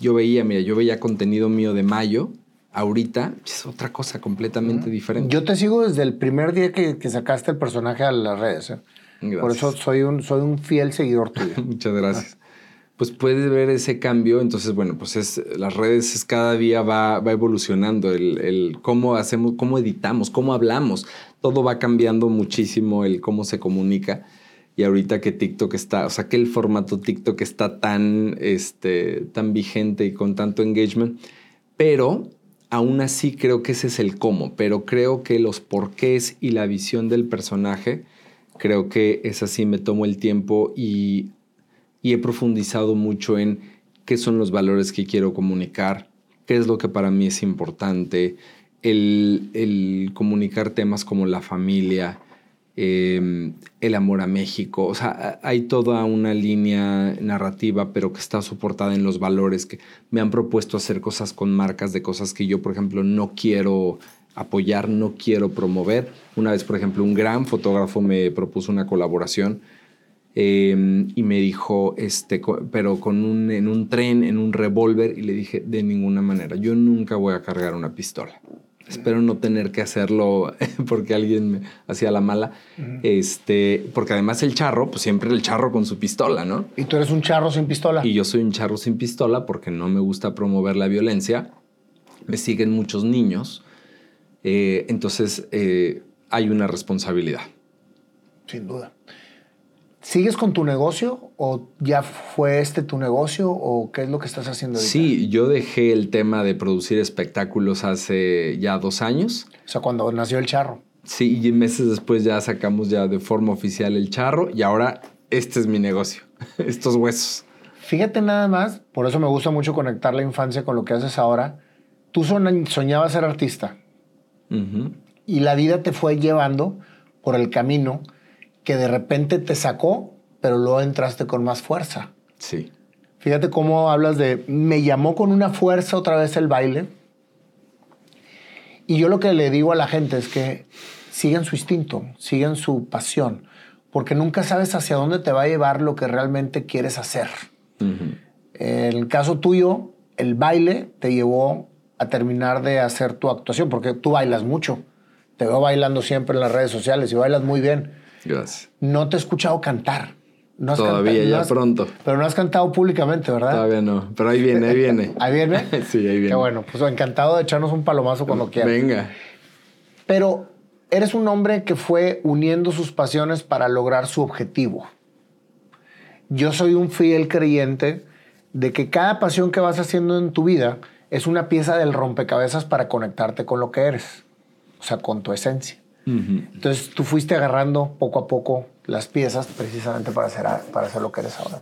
yo veía, mira, yo veía contenido mío de mayo, ahorita es otra cosa completamente diferente. Yo te sigo desde el primer día que, sacaste el personaje a las redes. ¿eh? Por eso soy un, soy un fiel seguidor tuyo. Muchas gracias. Pues puedes ver ese cambio, entonces bueno, pues es, las redes es, cada día va, va evolucionando, el, el, cómo hacemos, cómo editamos, cómo hablamos, todo va cambiando muchísimo el cómo se comunica. Y ahorita que TikTok está, o sea, que el formato TikTok está tan, este, tan vigente y con tanto engagement. Pero aún así creo que ese es el cómo, pero creo que los porqués y la visión del personaje, creo que es así, me tomo el tiempo y, y he profundizado mucho en qué son los valores que quiero comunicar, qué es lo que para mí es importante, el, el comunicar temas como la familia, Em, el amor a México. O sea, hay toda una línea narrativa, pero que está soportada en los valores que me han propuesto hacer cosas con marcas de cosas que yo, por ejemplo, no quiero apoyar, no quiero promover. Una vez, por ejemplo, un gran fotógrafo me propuso una colaboración em, y me dijo, este, pero con un, en un tren, en un revólver, y le dije, de ninguna manera, yo nunca voy a cargar una pistola. Espero no tener que hacerlo porque alguien me hacía la mala. Este, porque además el charro, pues siempre el charro con su pistola, ¿no? Y tú eres un charro sin pistola. Y yo soy un charro sin pistola porque no me gusta promover la violencia. Me siguen muchos niños. Eh, entonces eh, hay una responsabilidad. Sin duda. ¿Sigues con tu negocio o ya fue este tu negocio o qué es lo que estás haciendo ahorita? Sí, yo dejé el tema de producir espectáculos hace ya dos años. O sea, cuando nació el charro. Sí, y meses después ya sacamos ya de forma oficial el charro y ahora este es mi negocio, estos huesos. Fíjate nada más, por eso me gusta mucho conectar la infancia con lo que haces ahora. Tú soñabas ser artista y la vida te fue llevando por el camino que de repente te sacó, pero luego entraste con más fuerza. Sí. Fíjate cómo hablas de, me llamó con una fuerza otra vez el baile. Y yo lo que le digo a la gente es que sigan su instinto, sigan su pasión, porque nunca sabes hacia dónde te va a llevar lo que realmente quieres hacer. En el caso tuyo, el baile te llevó a terminar de hacer tu actuación, porque tú bailas mucho. Te veo bailando siempre en las redes sociales y bailas muy bien. Gracias. No te he escuchado cantar. No Todavía, ya pronto. Pero no has cantado públicamente, ¿verdad? Todavía no, pero ahí viene, ahí viene. ¿Ahí viene? sí, ahí viene. Qué bueno, pues encantado de echarnos un palomazo cuando quieras. Venga. Pero eres un hombre que fue uniendo sus pasiones para lograr su objetivo. Yo soy un fiel creyente de que cada pasión que vas haciendo en tu vida es una pieza del rompecabezas para conectarte con lo que eres, o sea, con tu esencia. Entonces tú fuiste agarrando poco a poco las piezas precisamente para hacer, para hacer lo que eres ahora.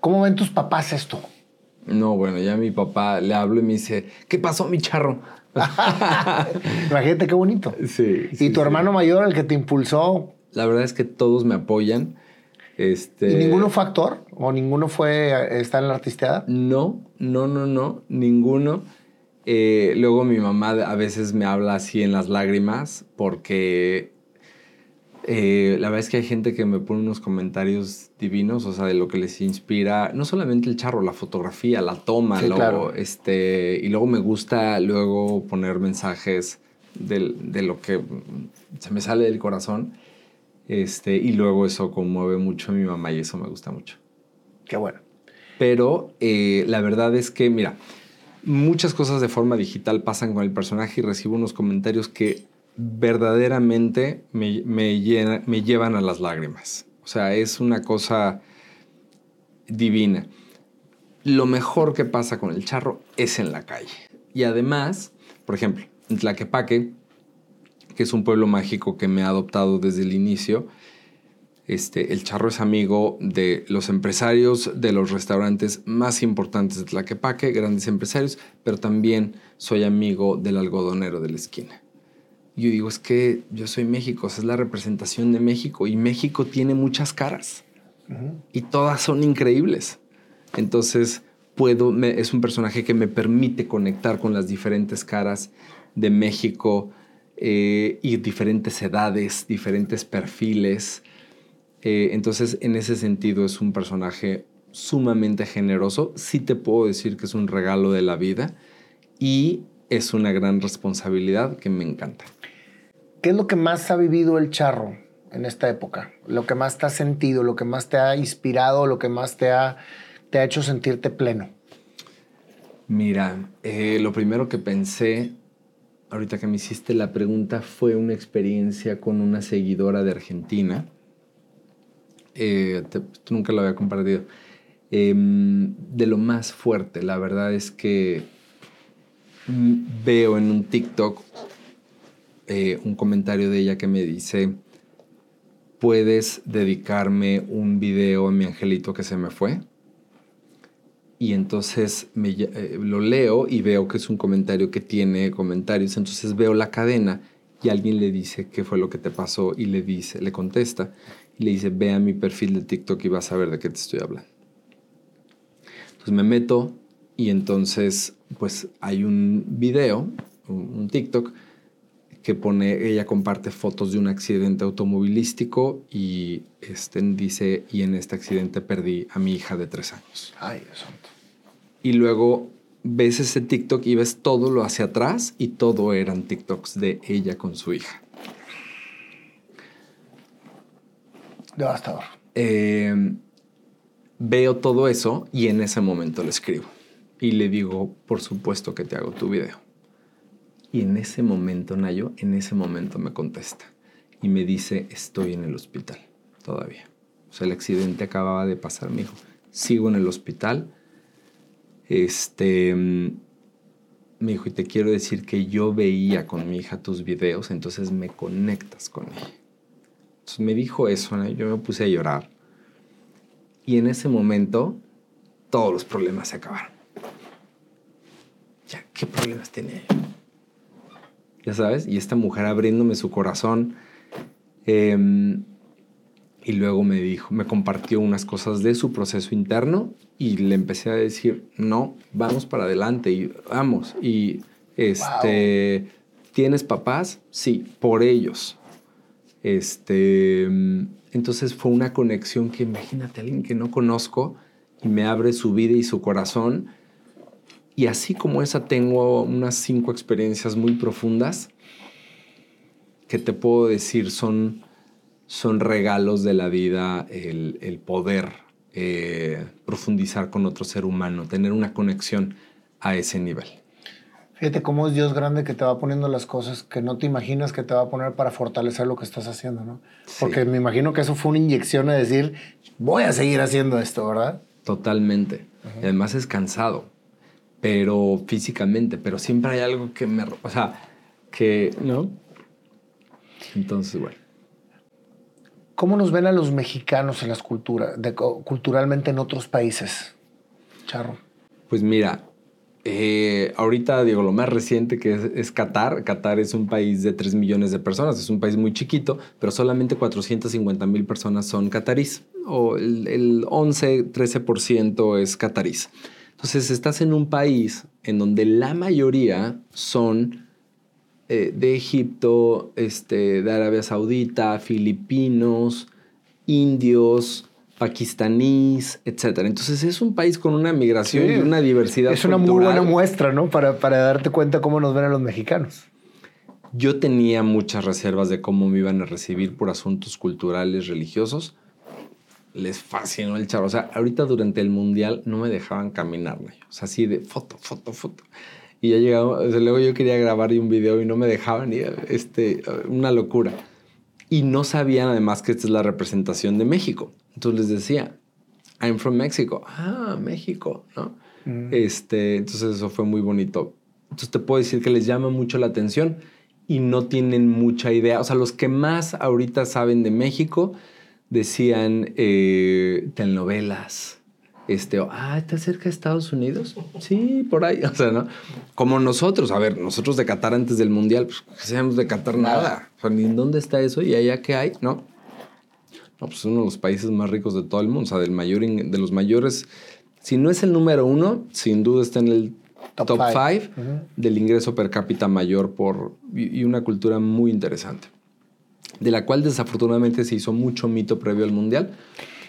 ¿Cómo ven tus papás esto? No, bueno, ya mi papá le hablo y me dice, ¿qué pasó, mi charro? Imagínate qué bonito. Sí. ¿Y tu hermano mayor, el que te impulsó? La verdad es que todos me apoyan. Este... ¿Y ninguno fue actor? ¿O ninguno fue, está en la artisteada? No, no, no, no, ninguno. Eh, luego mi mamá a veces me habla así en las lágrimas porque eh, la verdad es que hay gente que me pone unos comentarios divinos, o sea, de lo que les inspira, no solamente el charro, la fotografía, la toma, este, y luego me gusta luego poner mensajes de, de, lo que se me sale del corazón, este, y luego eso conmueve mucho a mi mamá y eso me gusta mucho. Qué bueno. Pero eh, la verdad es que, mira, muchas cosas de forma digital pasan con el personaje y recibo unos comentarios que verdaderamente me, me, llevan a las lágrimas. O sea, es una cosa divina. Lo mejor que pasa con el charro es en la calle. Y además, por ejemplo, en Tlaquepaque, que es un pueblo mágico que me ha adoptado desde el inicio, este, el charro es amigo de los empresarios de los restaurantes más importantes de Tlaquepaque, grandes empresarios, pero también soy amigo del algodonero de la esquina. Yo digo, es que yo soy México, es la representación de México y México tiene muchas caras y todas son increíbles. Entonces, puedo, es un personaje que me permite conectar con las diferentes caras de México eh, y diferentes edades, diferentes perfiles. Eh, entonces, en ese sentido, es un personaje sumamente generoso. Sí te puedo decir que es un regalo de la vida y es una gran responsabilidad que me encanta. ¿Qué es lo que más ha vivido el charro en esta época? Lo que más te ha sentido, lo que más te ha inspirado, lo que más te ha, te ha hecho sentirte pleno. Mira, eh, lo primero que pensé ahorita que me hiciste la pregunta fue una experiencia con una seguidora de Argentina eh, nunca lo había compartido. Em, de lo más fuerte, la verdad es que mm, veo en un TikTok eh, un comentario de ella que me dice, ¿puedes dedicarme un video a mi angelito que se me fue? Y entonces me, eh, lo leo y veo que es un comentario que tiene comentarios. Entonces veo la cadena y alguien le dice qué fue lo que te pasó y le dice, le contesta y le dice, ve a mi perfil de TikTok y vas a ver de qué te estoy hablando. Entonces me meto y entonces pues hay un video, un, TikTok, que pone, ella comparte fotos de un accidente automovilístico y este, dice, y en este accidente perdí a mi hija de tres años. Ay, eso. Y luego ves ese TikTok y ves todo lo hacia atrás y todo eran TikToks de ella con su hija. Devastador. Eh, veo todo eso y en ese momento le escribo. Y le digo, por supuesto que te hago tu video. Y en ese momento, Nayo, en ese momento me contesta. Y me dice, estoy en el hospital todavía. O sea, el accidente acababa de pasar, me dijo. Sigo en el hospital este, me dijo, y te quiero decir que yo veía con mi hija tus videos, entonces me conectas con ella. Entonces me dijo eso, yo me puse a llorar. Y en ese momento, todos los problemas se acabaron. Ya, ¿qué problemas tenía yo? Ya sabes, y esta mujer abriéndome su corazón. Eh, y luego me dijo, me compartió unas cosas de su proceso interno y le empecé a decir, no, vamos para adelante y vamos. Y este, ¿tienes papás? Sí, por ellos. Este, entonces fue una conexión que imagínate alguien que no conozco y me abre su vida y su corazón. Y así como esa tengo unas cinco experiencias muy profundas que te puedo decir son son regalos de la vida el, poder eh, profundizar con otro ser humano, tener una conexión a ese nivel. Fíjate cómo es Dios grande que te va poniendo las cosas que no te imaginas que te va a poner para fortalecer lo que estás haciendo, ¿no? Porque me imagino que eso fue una inyección a decir, voy a seguir haciendo esto, ¿verdad? Totalmente. Además es cansado, pero físicamente, pero siempre hay algo que me... O sea, que... ¿No? Entonces, bueno. ¿Cómo nos ven a los mexicanos en las culturas, culturalmente en otros países? Charro. Pues mira, eh, ahorita digo, lo más reciente que es, Qatar. Qatar es un país de 3 millones de personas, es un país muy chiquito, pero solamente 450 mil personas son catarís, o el, el 11, 13% es catarís. Entonces estás en un país en donde la mayoría son eh, de Egipto, este, de Arabia Saudita, filipinos, indios, pakistaníes, etc. Entonces es un país con una migración y una diversidad. Es una muy buena muestra, ¿no? Para, para darte cuenta cómo nos ven a los mexicanos. Yo tenía muchas reservas de cómo me iban a recibir por asuntos culturales, religiosos. Les fascinó el chavo. O sea, ahorita durante el mundial no me dejaban caminar, O sea, así de foto, foto, foto. Y ya llegaba, luego yo quería grabar un video y no me dejaban, y este, una locura. Y no sabían además que esta es la representación de México. Entonces les decía, I'm from Mexico. Ah, México, ¿no? Mm. Este, entonces eso fue muy bonito. Entonces te puedo decir que les llama mucho la atención y no tienen mucha idea. O sea, los que más ahorita saben de México decían eh, telenovelas, este, ah, ¿está cerca de Estados Unidos? Sí, por ahí. O sea, ¿no? Como nosotros, a ver, nosotros de Qatar antes del Mundial, pues que seamos de Qatar nada. O sea, ni en dónde está eso y allá qué hay, ¿no? No, pues uno de los países más ricos de todo el mundo, o sea, del mayor, de los mayores, si no es el número uno, sin duda está en el top, five, del ingreso per cápita mayor por, y una cultura muy interesante, de la cual desafortunadamente se hizo mucho mito previo al Mundial.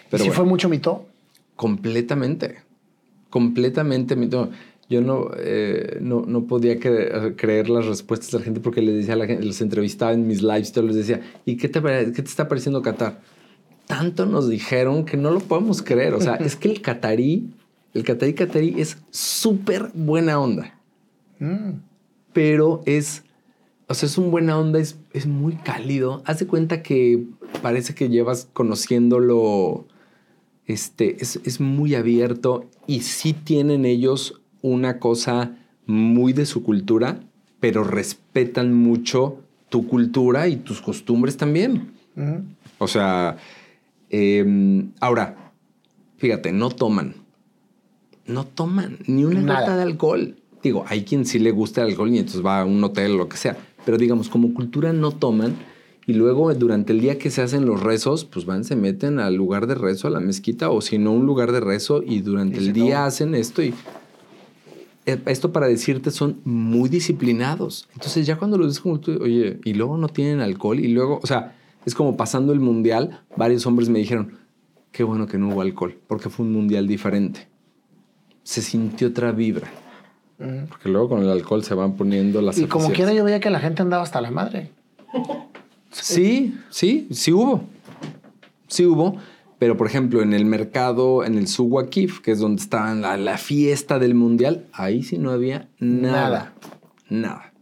Pero ¿Sí fue mucho mito? Completamente, completamente. Yo no, eh, no, no, podía creer, las respuestas de la gente porque les decía a la gente, los entrevistaba en mis lives, les decía, ¿y qué te, qué te está pareciendo Qatar? Tanto nos dijeron que no lo podemos creer. O sea, es que el catarí, el catarí catarí es súper buena onda. Mm. Pero es, o sea, es un buena onda, es, es muy cálido. Haz de cuenta que parece que llevas conociéndolo este, es, muy abierto y sí tienen ellos una cosa muy de su cultura, pero respetan mucho tu cultura y tus costumbres también. O sea, em, ahora, fíjate, no toman. No toman ni una gota de alcohol. Digo, hay quien sí le gusta el alcohol y entonces va a un hotel o lo que sea. Pero digamos, como cultura no toman. Y luego durante el día que se hacen los rezos, pues van, se meten al lugar de rezo, a la mezquita, o si no, un lugar de rezo, y durante el día hacen esto y eh, esto para decirte son muy disciplinados. Entonces ya cuando lo dices como tú, oye, y luego no tienen alcohol y luego, o sea, es como pasando el mundial, varios hombres me dijeron, qué bueno que no hubo alcohol, porque fue un mundial diferente. Se sintió otra vibra. Porque luego con el alcohol se van poniendo las... Y como quiera yo veía que la gente andaba hasta la madre. Sí, sí, sí hubo. Sí hubo. Pero, por ejemplo, en el mercado, en el Suwakif, que es donde está la, fiesta del mundial, ahí sí no había nada. Nada.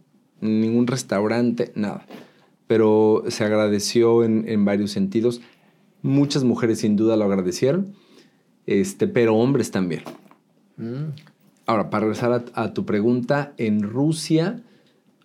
Ningún restaurante, nada. Pero se agradeció en, varios sentidos. Muchas mujeres sin duda lo agradecieron, este, pero hombres también. Mm. Ahora, para regresar a tu pregunta, en Rusia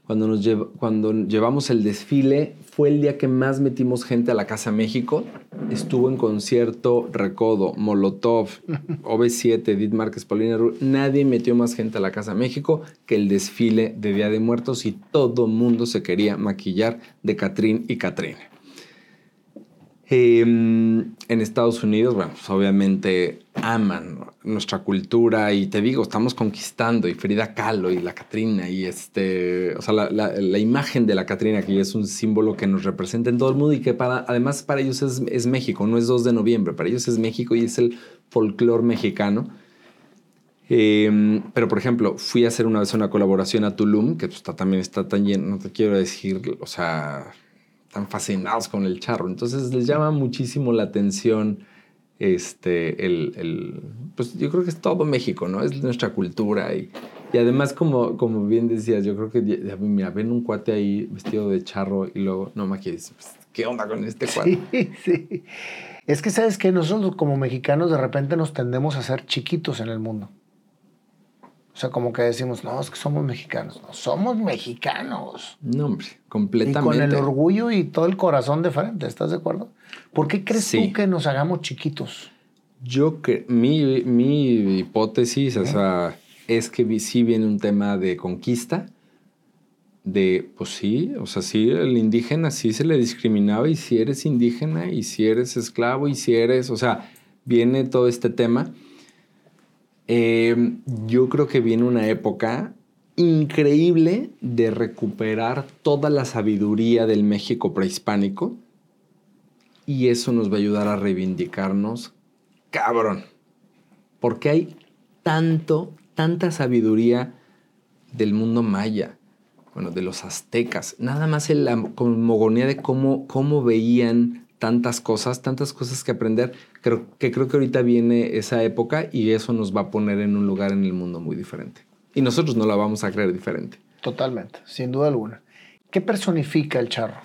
cuando, nos cuando llevamos el desfile, fue el día que más metimos gente a la Casa México. Estuvo en concierto Recodo, Molotov, OV7, Edith Márquez, Paulina. Nadie metió más gente a la Casa México que el desfile de Día de Muertos y todo mundo se quería maquillar de Catrín y Catrina. Em, en Estados Unidos, bueno, pues obviamente aman nuestra cultura y te digo, estamos conquistando y Frida Kahlo y la Catrina y este, o sea, la, imagen de la Catrina que es un símbolo que nos representa en todo el mundo y que para, además para ellos es, México, no es 2 de noviembre, para ellos es México y es el folclore mexicano. Em, pero, por ejemplo, fui a hacer una vez una colaboración a Tulum, que pues, también está tan lleno, no te quiero decir, o sea, están fascinados con el charro. Entonces les llama muchísimo la atención este, el, pues yo creo que es todo México, ¿no? Es nuestra cultura y, y además, como, como bien decías, yo creo que, mira, ven un cuate ahí vestido de charro y luego, no, me pues, ¿qué onda con este cuate? Sí, sí. Es que, ¿sabes que Nosotros como mexicanos de repente nos tendemos a ser chiquitos en el mundo. O sea, como que decimos, no, es que somos mexicanos. No, somos mexicanos. No, hombre, completamente. Y con el orgullo y todo el corazón de frente, ¿estás de acuerdo? ¿Por qué crees tú que nos hagamos chiquitos? Yo que mi, mi hipótesis, o sea, es que sí viene un tema de conquista, de, pues sí, o sea, sí, el indígena sí se le discriminaba y si eres indígena y si eres esclavo y si eres, o sea, viene todo este tema Em, yo creo que viene una época increíble de recuperar toda la sabiduría del México prehispánico y eso nos va a ayudar a reivindicarnos, cabrón, porque hay tanto, tanta sabiduría del mundo maya, bueno, de los aztecas, nada más en la cosmogonía de cómo, cómo veían tantas cosas, tantas cosas que aprender, creo, que creo que ahorita viene esa época y eso nos va a poner en un lugar en el mundo muy diferente. Y nosotros no la vamos a creer diferente. Totalmente, sin duda alguna. ¿Qué personifica el charro?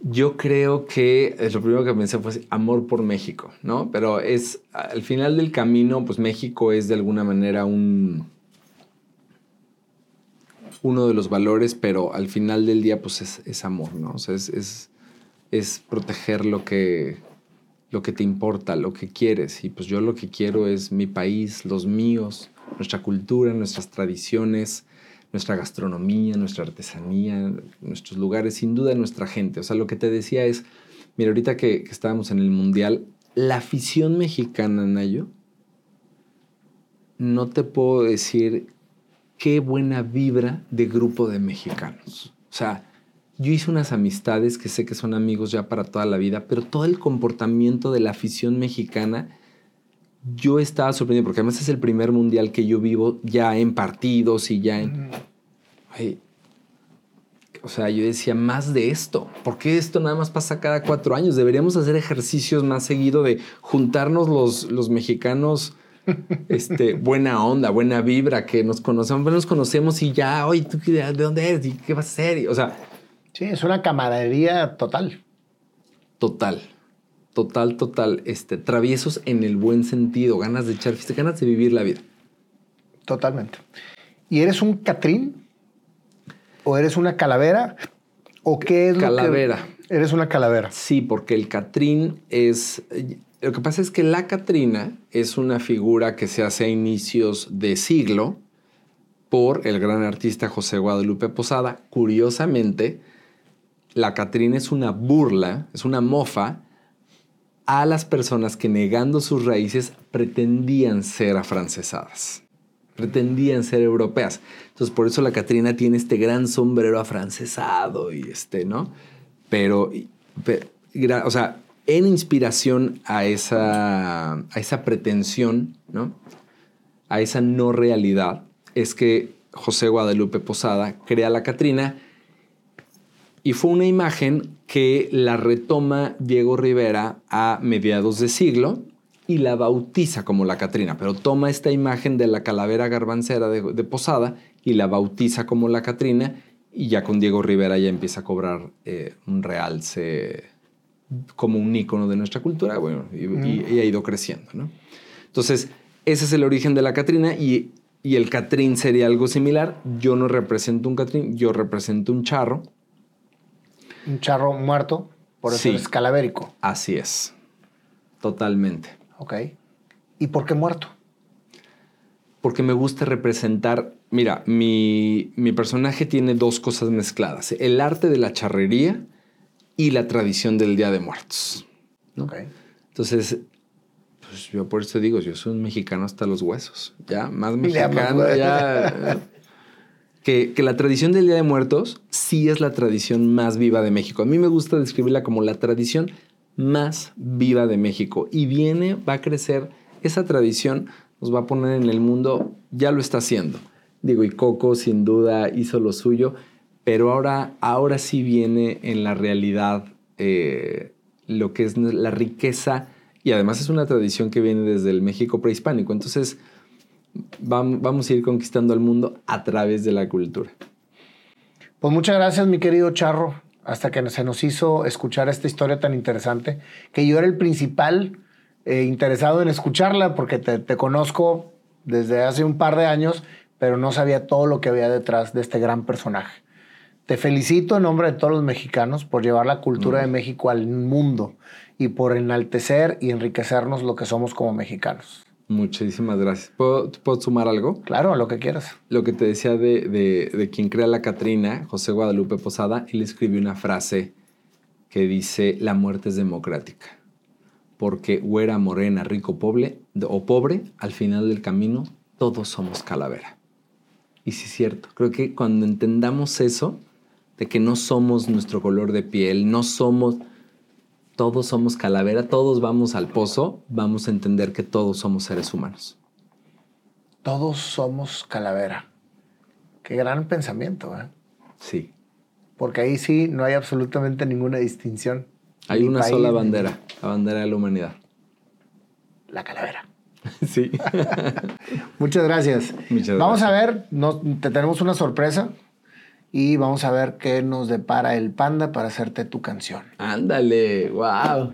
Yo creo que lo primero que pensé fue amor por México, ¿no? Pero es al final del camino, pues México es de alguna manera un uno de los valores, pero al final del día, pues es, amor, ¿no? O sea, es es proteger lo que, lo que te importa, lo que quieres. Y pues yo lo que quiero es mi país, los míos, nuestra cultura, nuestras tradiciones, nuestra gastronomía, nuestra artesanía, nuestros lugares, sin duda nuestra gente. O sea, lo que te decía es, mira, ahorita que, que estábamos en el Mundial, la afición mexicana, Nayo, no te puedo decir qué buena vibra de grupo de mexicanos. O sea, yo hice unas amistades que sé que son amigos ya para toda la vida, pero todo el comportamiento de la afición mexicana, yo estaba sorprendido, porque además es el primer mundial que yo vivo ya en partidos y ya en... o sea, yo decía, más de esto. ¿Por qué esto nada más pasa cada cuatro años? Deberíamos hacer ejercicios más seguido de juntarnos los, los mexicanos, este, buena onda, buena vibra, que nos conocemos, nos conocemos y ya, oye, ¿tú de dónde eres? ¿Y qué vas a hacer? o sea, Sí, es una camaradería total. Total. Total, total. Este, traviesos en el buen sentido, ganas de echar fiesta, ganas de vivir la vida. Totalmente. ¿Y eres un Catrín? ¿O eres una calavera? ¿O qué es calavera. lo que... Eres una calavera. Sí, porque el Catrín es... Lo que pasa es que la Catrina es una figura que se hace a inicios de siglo por el gran artista José Guadalupe Posada. Curiosamente, la Catrina es una burla, es una mofa a las personas que negando sus raíces pretendían ser afrancesadas, pretendían ser europeas. Entonces por eso la Catrina tiene este gran sombrero afrancesado y este, ¿no? Pero, o sea, en inspiración a esa, a esa pretensión, ¿no? A esa no realidad, es que José Guadalupe Posada crea la Catrina y fue una imagen que la retoma Diego Rivera a mediados de siglo y la bautiza como la Catrina, pero toma esta imagen de la calavera garbancera de, Posada y la bautiza como la Catrina y ya con Diego Rivera ya empieza a cobrar eh, un realce como un ícono de nuestra cultura, bueno, y, ha ido creciendo, ¿no? Entonces, ese es el origen de la Catrina y, y el Catrín sería algo similar. Yo no represento un Catrín, yo represento un charro un charro muerto, por eso es calavérico. Así es, totalmente. Ok. ¿Y por qué muerto? Porque me gusta representar, mira, mi, personaje tiene dos cosas mezcladas, el arte de la charrería y la tradición del Día de Muertos. Ok. Entonces, pues yo por eso digo, yo soy un mexicano hasta los huesos. Ya, más mexicano, ya. que, la tradición del Día de Muertos sí es la tradición más viva de México. A mí me gusta describirla como la tradición más viva de México. Y viene, va a crecer, esa tradición nos va a poner en el mundo, ya lo está haciendo. Digo, y Coco sin duda hizo lo suyo, pero ahora, ahora sí viene en la realidad eh, lo que es la riqueza, y además es una tradición que viene desde el México prehispánico. Entonces, vamos a ir conquistando el mundo a través de la cultura. Pues muchas gracias, mi querido Charro, hasta que se nos hizo escuchar esta historia tan interesante, que yo era el principal eh, interesado en escucharla, porque te, te conozco desde hace un par de años, pero no sabía todo lo que había detrás de este gran personaje. Te felicito en nombre de todos los mexicanos por llevar la cultura de México al mundo y por enaltecer y enriquecernos lo que somos como mexicanos. Muchísimas gracias. ¿Puedo, sumar algo? Claro, lo que quieras. Lo que te decía de, quien crea la Catrina, José Guadalupe Posada, él escribió una frase que dice, la muerte es democrática, porque güera, morena, rico, pobre o pobre, al final del camino todos somos calavera. Y sí es cierto, creo que cuando entendamos eso, de que no somos nuestro color de piel, no somos todos somos calavera, todos vamos al pozo, vamos a entender que todos somos seres humanos. Todos somos calavera. Qué gran pensamiento, ¿eh? Sí. Porque ahí sí no hay absolutamente ninguna distinción. Hay una sola bandera, la bandera de la humanidad. La calavera. sí. Muchas gracias. Muchas Vamos a ver, te tenemos una sorpresa y vamos a ver qué nos depara el panda para hacerte tu canción. Ándale, wow.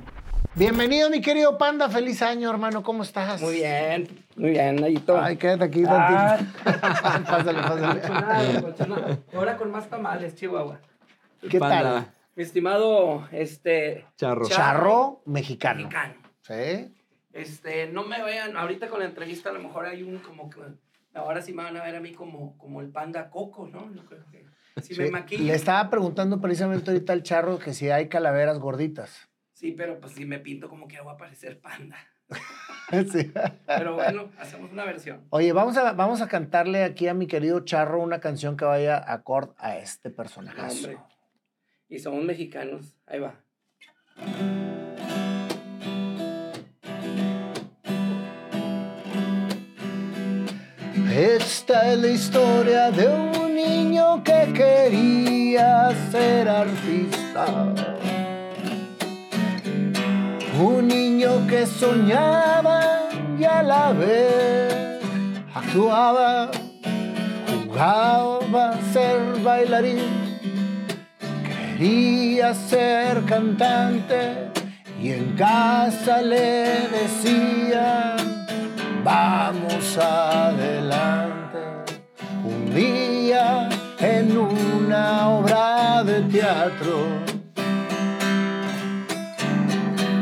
Bienvenido, mi querido panda. Feliz año, hermano. ¿Cómo estás? Muy bien, muy bien, Nayito. Ay, quédate aquí ah. pásale, pásale. Ahora con más tamales, Chihuahua. ¿Qué tal? Mi estimado, este... Charro. Charro, mexicano. Mexicano. ¿Sí? Este, no me vean, ahorita con la entrevista a lo mejor hay un como que... Ahora sí me van a ver a mí como, como el panda coco, ¿no? creo que... Si me maquillo. Le estaba preguntando precisamente ahorita al charro que si hay calaveras gorditas. Sí, pero pues si me pinto como que voy a parecer panda. sí. Pero bueno, hacemos una versión. Oye, vamos a, vamos a cantarle aquí a mi querido Charro una canción que vaya acorde a este personaje. Y somos mexicanos. Ahí va. Esta es la historia de un niño que quería ser artista. Un niño que soñaba y a la vez actuaba, jugaba a ser bailarín. Quería ser cantante y en casa le decía vamos adelante. Día en una obra de teatro.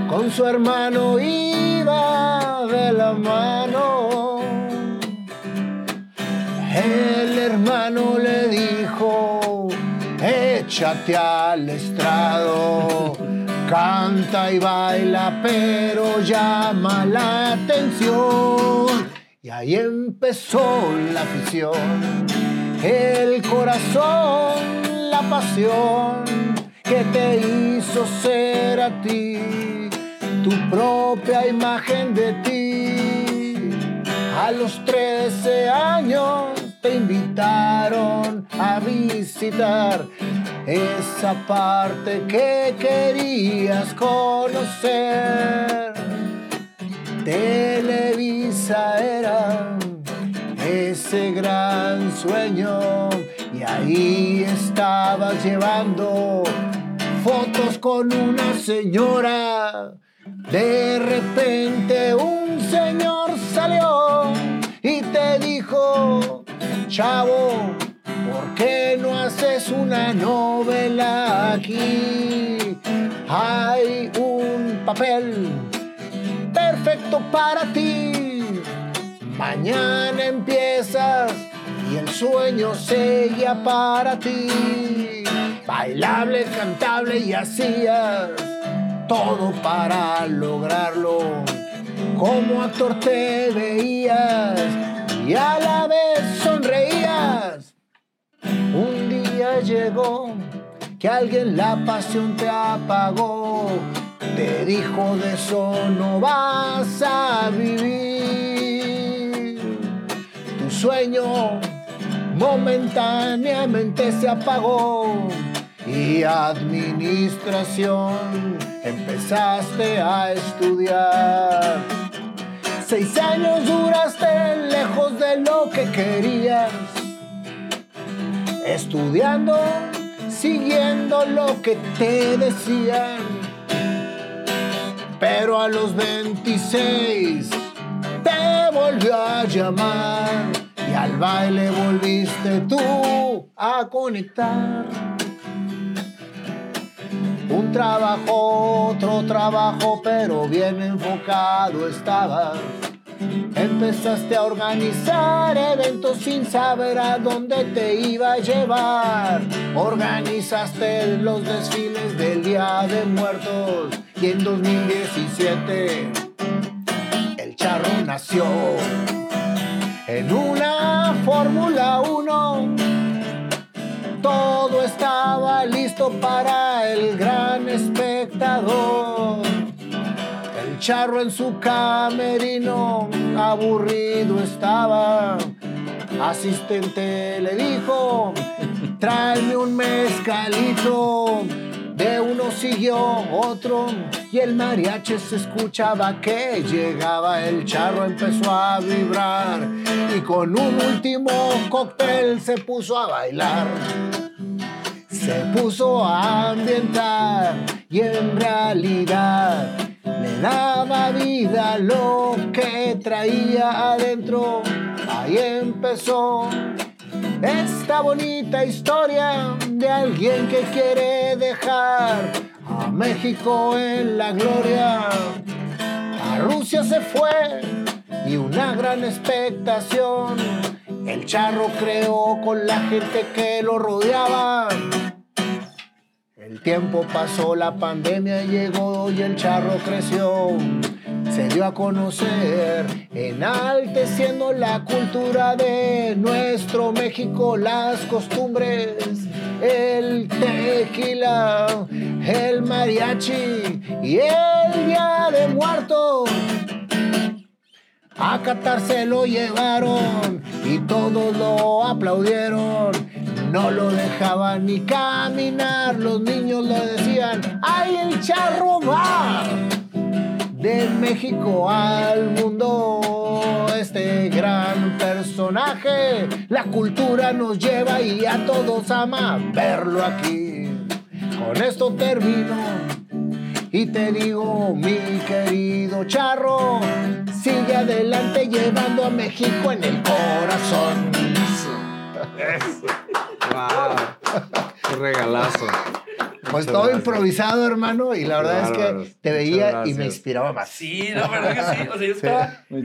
Con su hermano iba de la mano. El hermano le dijo, échate al estrado, canta y baila, pero llama la atención. Y ahí empezó la afición, el corazón, la pasión que te hizo ser a ti, tu propia imagen de ti. A los 13 años te invitaron a visitar esa parte que querías conocer. Televisa era ese gran sueño y ahí estabas llevando fotos con una señora. De repente un señor salió y te dijo, chavo, ¿por qué no haces una novela aquí? Hay un papel perfecto para ti. Mañana empiezas y el sueño seguía para ti. Bailable, cantable y hacías todo para lograrlo. Como actor te veías y a la vez sonreías. Un día llegó que alguien la pasión te apagó. Te dijo de eso no vas a vivir. Sueño momentáneamente se apagó y administración empezaste a estudiar. Seis años duraste lejos de lo que querías, estudiando, siguiendo lo que te decían. Pero a los 26 te volvió a llamar y al baile volviste tú a conectar. Un trabajo, otro trabajo, pero bien enfocado estabas. Empezaste a organizar eventos sin saber a dónde te iba a llevar. Organizaste los desfiles del Día de Muertos y en 2017 el charro nació en una Fórmula 1 todo estaba listo para el gran espectador. El charro en su camerino, aburrido estaba. Asistente le dijo, tráeme un mezcalito. De uno siguió otro y el mariachi se escuchaba que llegaba. El charro empezó a vibrar y con un último cóctel se puso a bailar. Se puso a ambientar y en realidad le daba vida lo que traía adentro. Ahí empezó esta bonita historia de alguien que quiere dejar a México en la gloria. A Rusia se fue y una gran expectación. El charro creó con la gente que lo rodeaba. El tiempo pasó, la pandemia llegó y el charro creció se dio a conocer, enalteciendo la cultura de nuestro México, las costumbres, el tequila, el mariachi y el día de muertos. A Qatar se lo llevaron y todos lo aplaudieron. No lo dejaban ni caminar, los niños lo decían, ¡ay, el charro va! De México al mundo. Este gran personaje, la cultura nos lleva y a todos ama verlo aquí. Con esto termino y te digo, mi querido charro, sigue adelante llevando a México en el corazón. ¡Wow! ¡Qué regalazo! Pues todo gracias. improvisado, hermano, y la verdad es Bárbaros. que te veía y me inspiraba más. Sí, la verdad que sí. O sea, yo estaba. y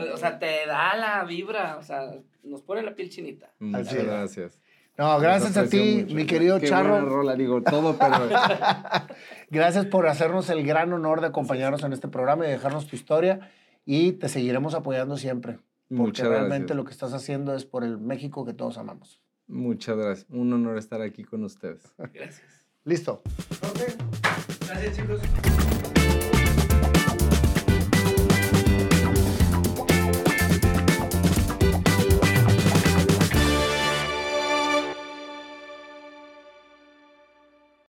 le O sea, te da la vibra. O sea, nos pone la piel chinita. Muchas Así es. gracias. No, gracias a ti, mucho. mi querido Qué Charro. buena rola, digo, todo, pero Gracias por hacernos el gran honor de acompañarnos en este programa y dejarnos tu historia. Y te seguiremos apoyando siempre. Porque Muchas realmente gracias. lo que estás haciendo es por el México que todos amamos. Muchas gracias. Un honor estar aquí con ustedes. Gracias. Listo. Gracias, chicos.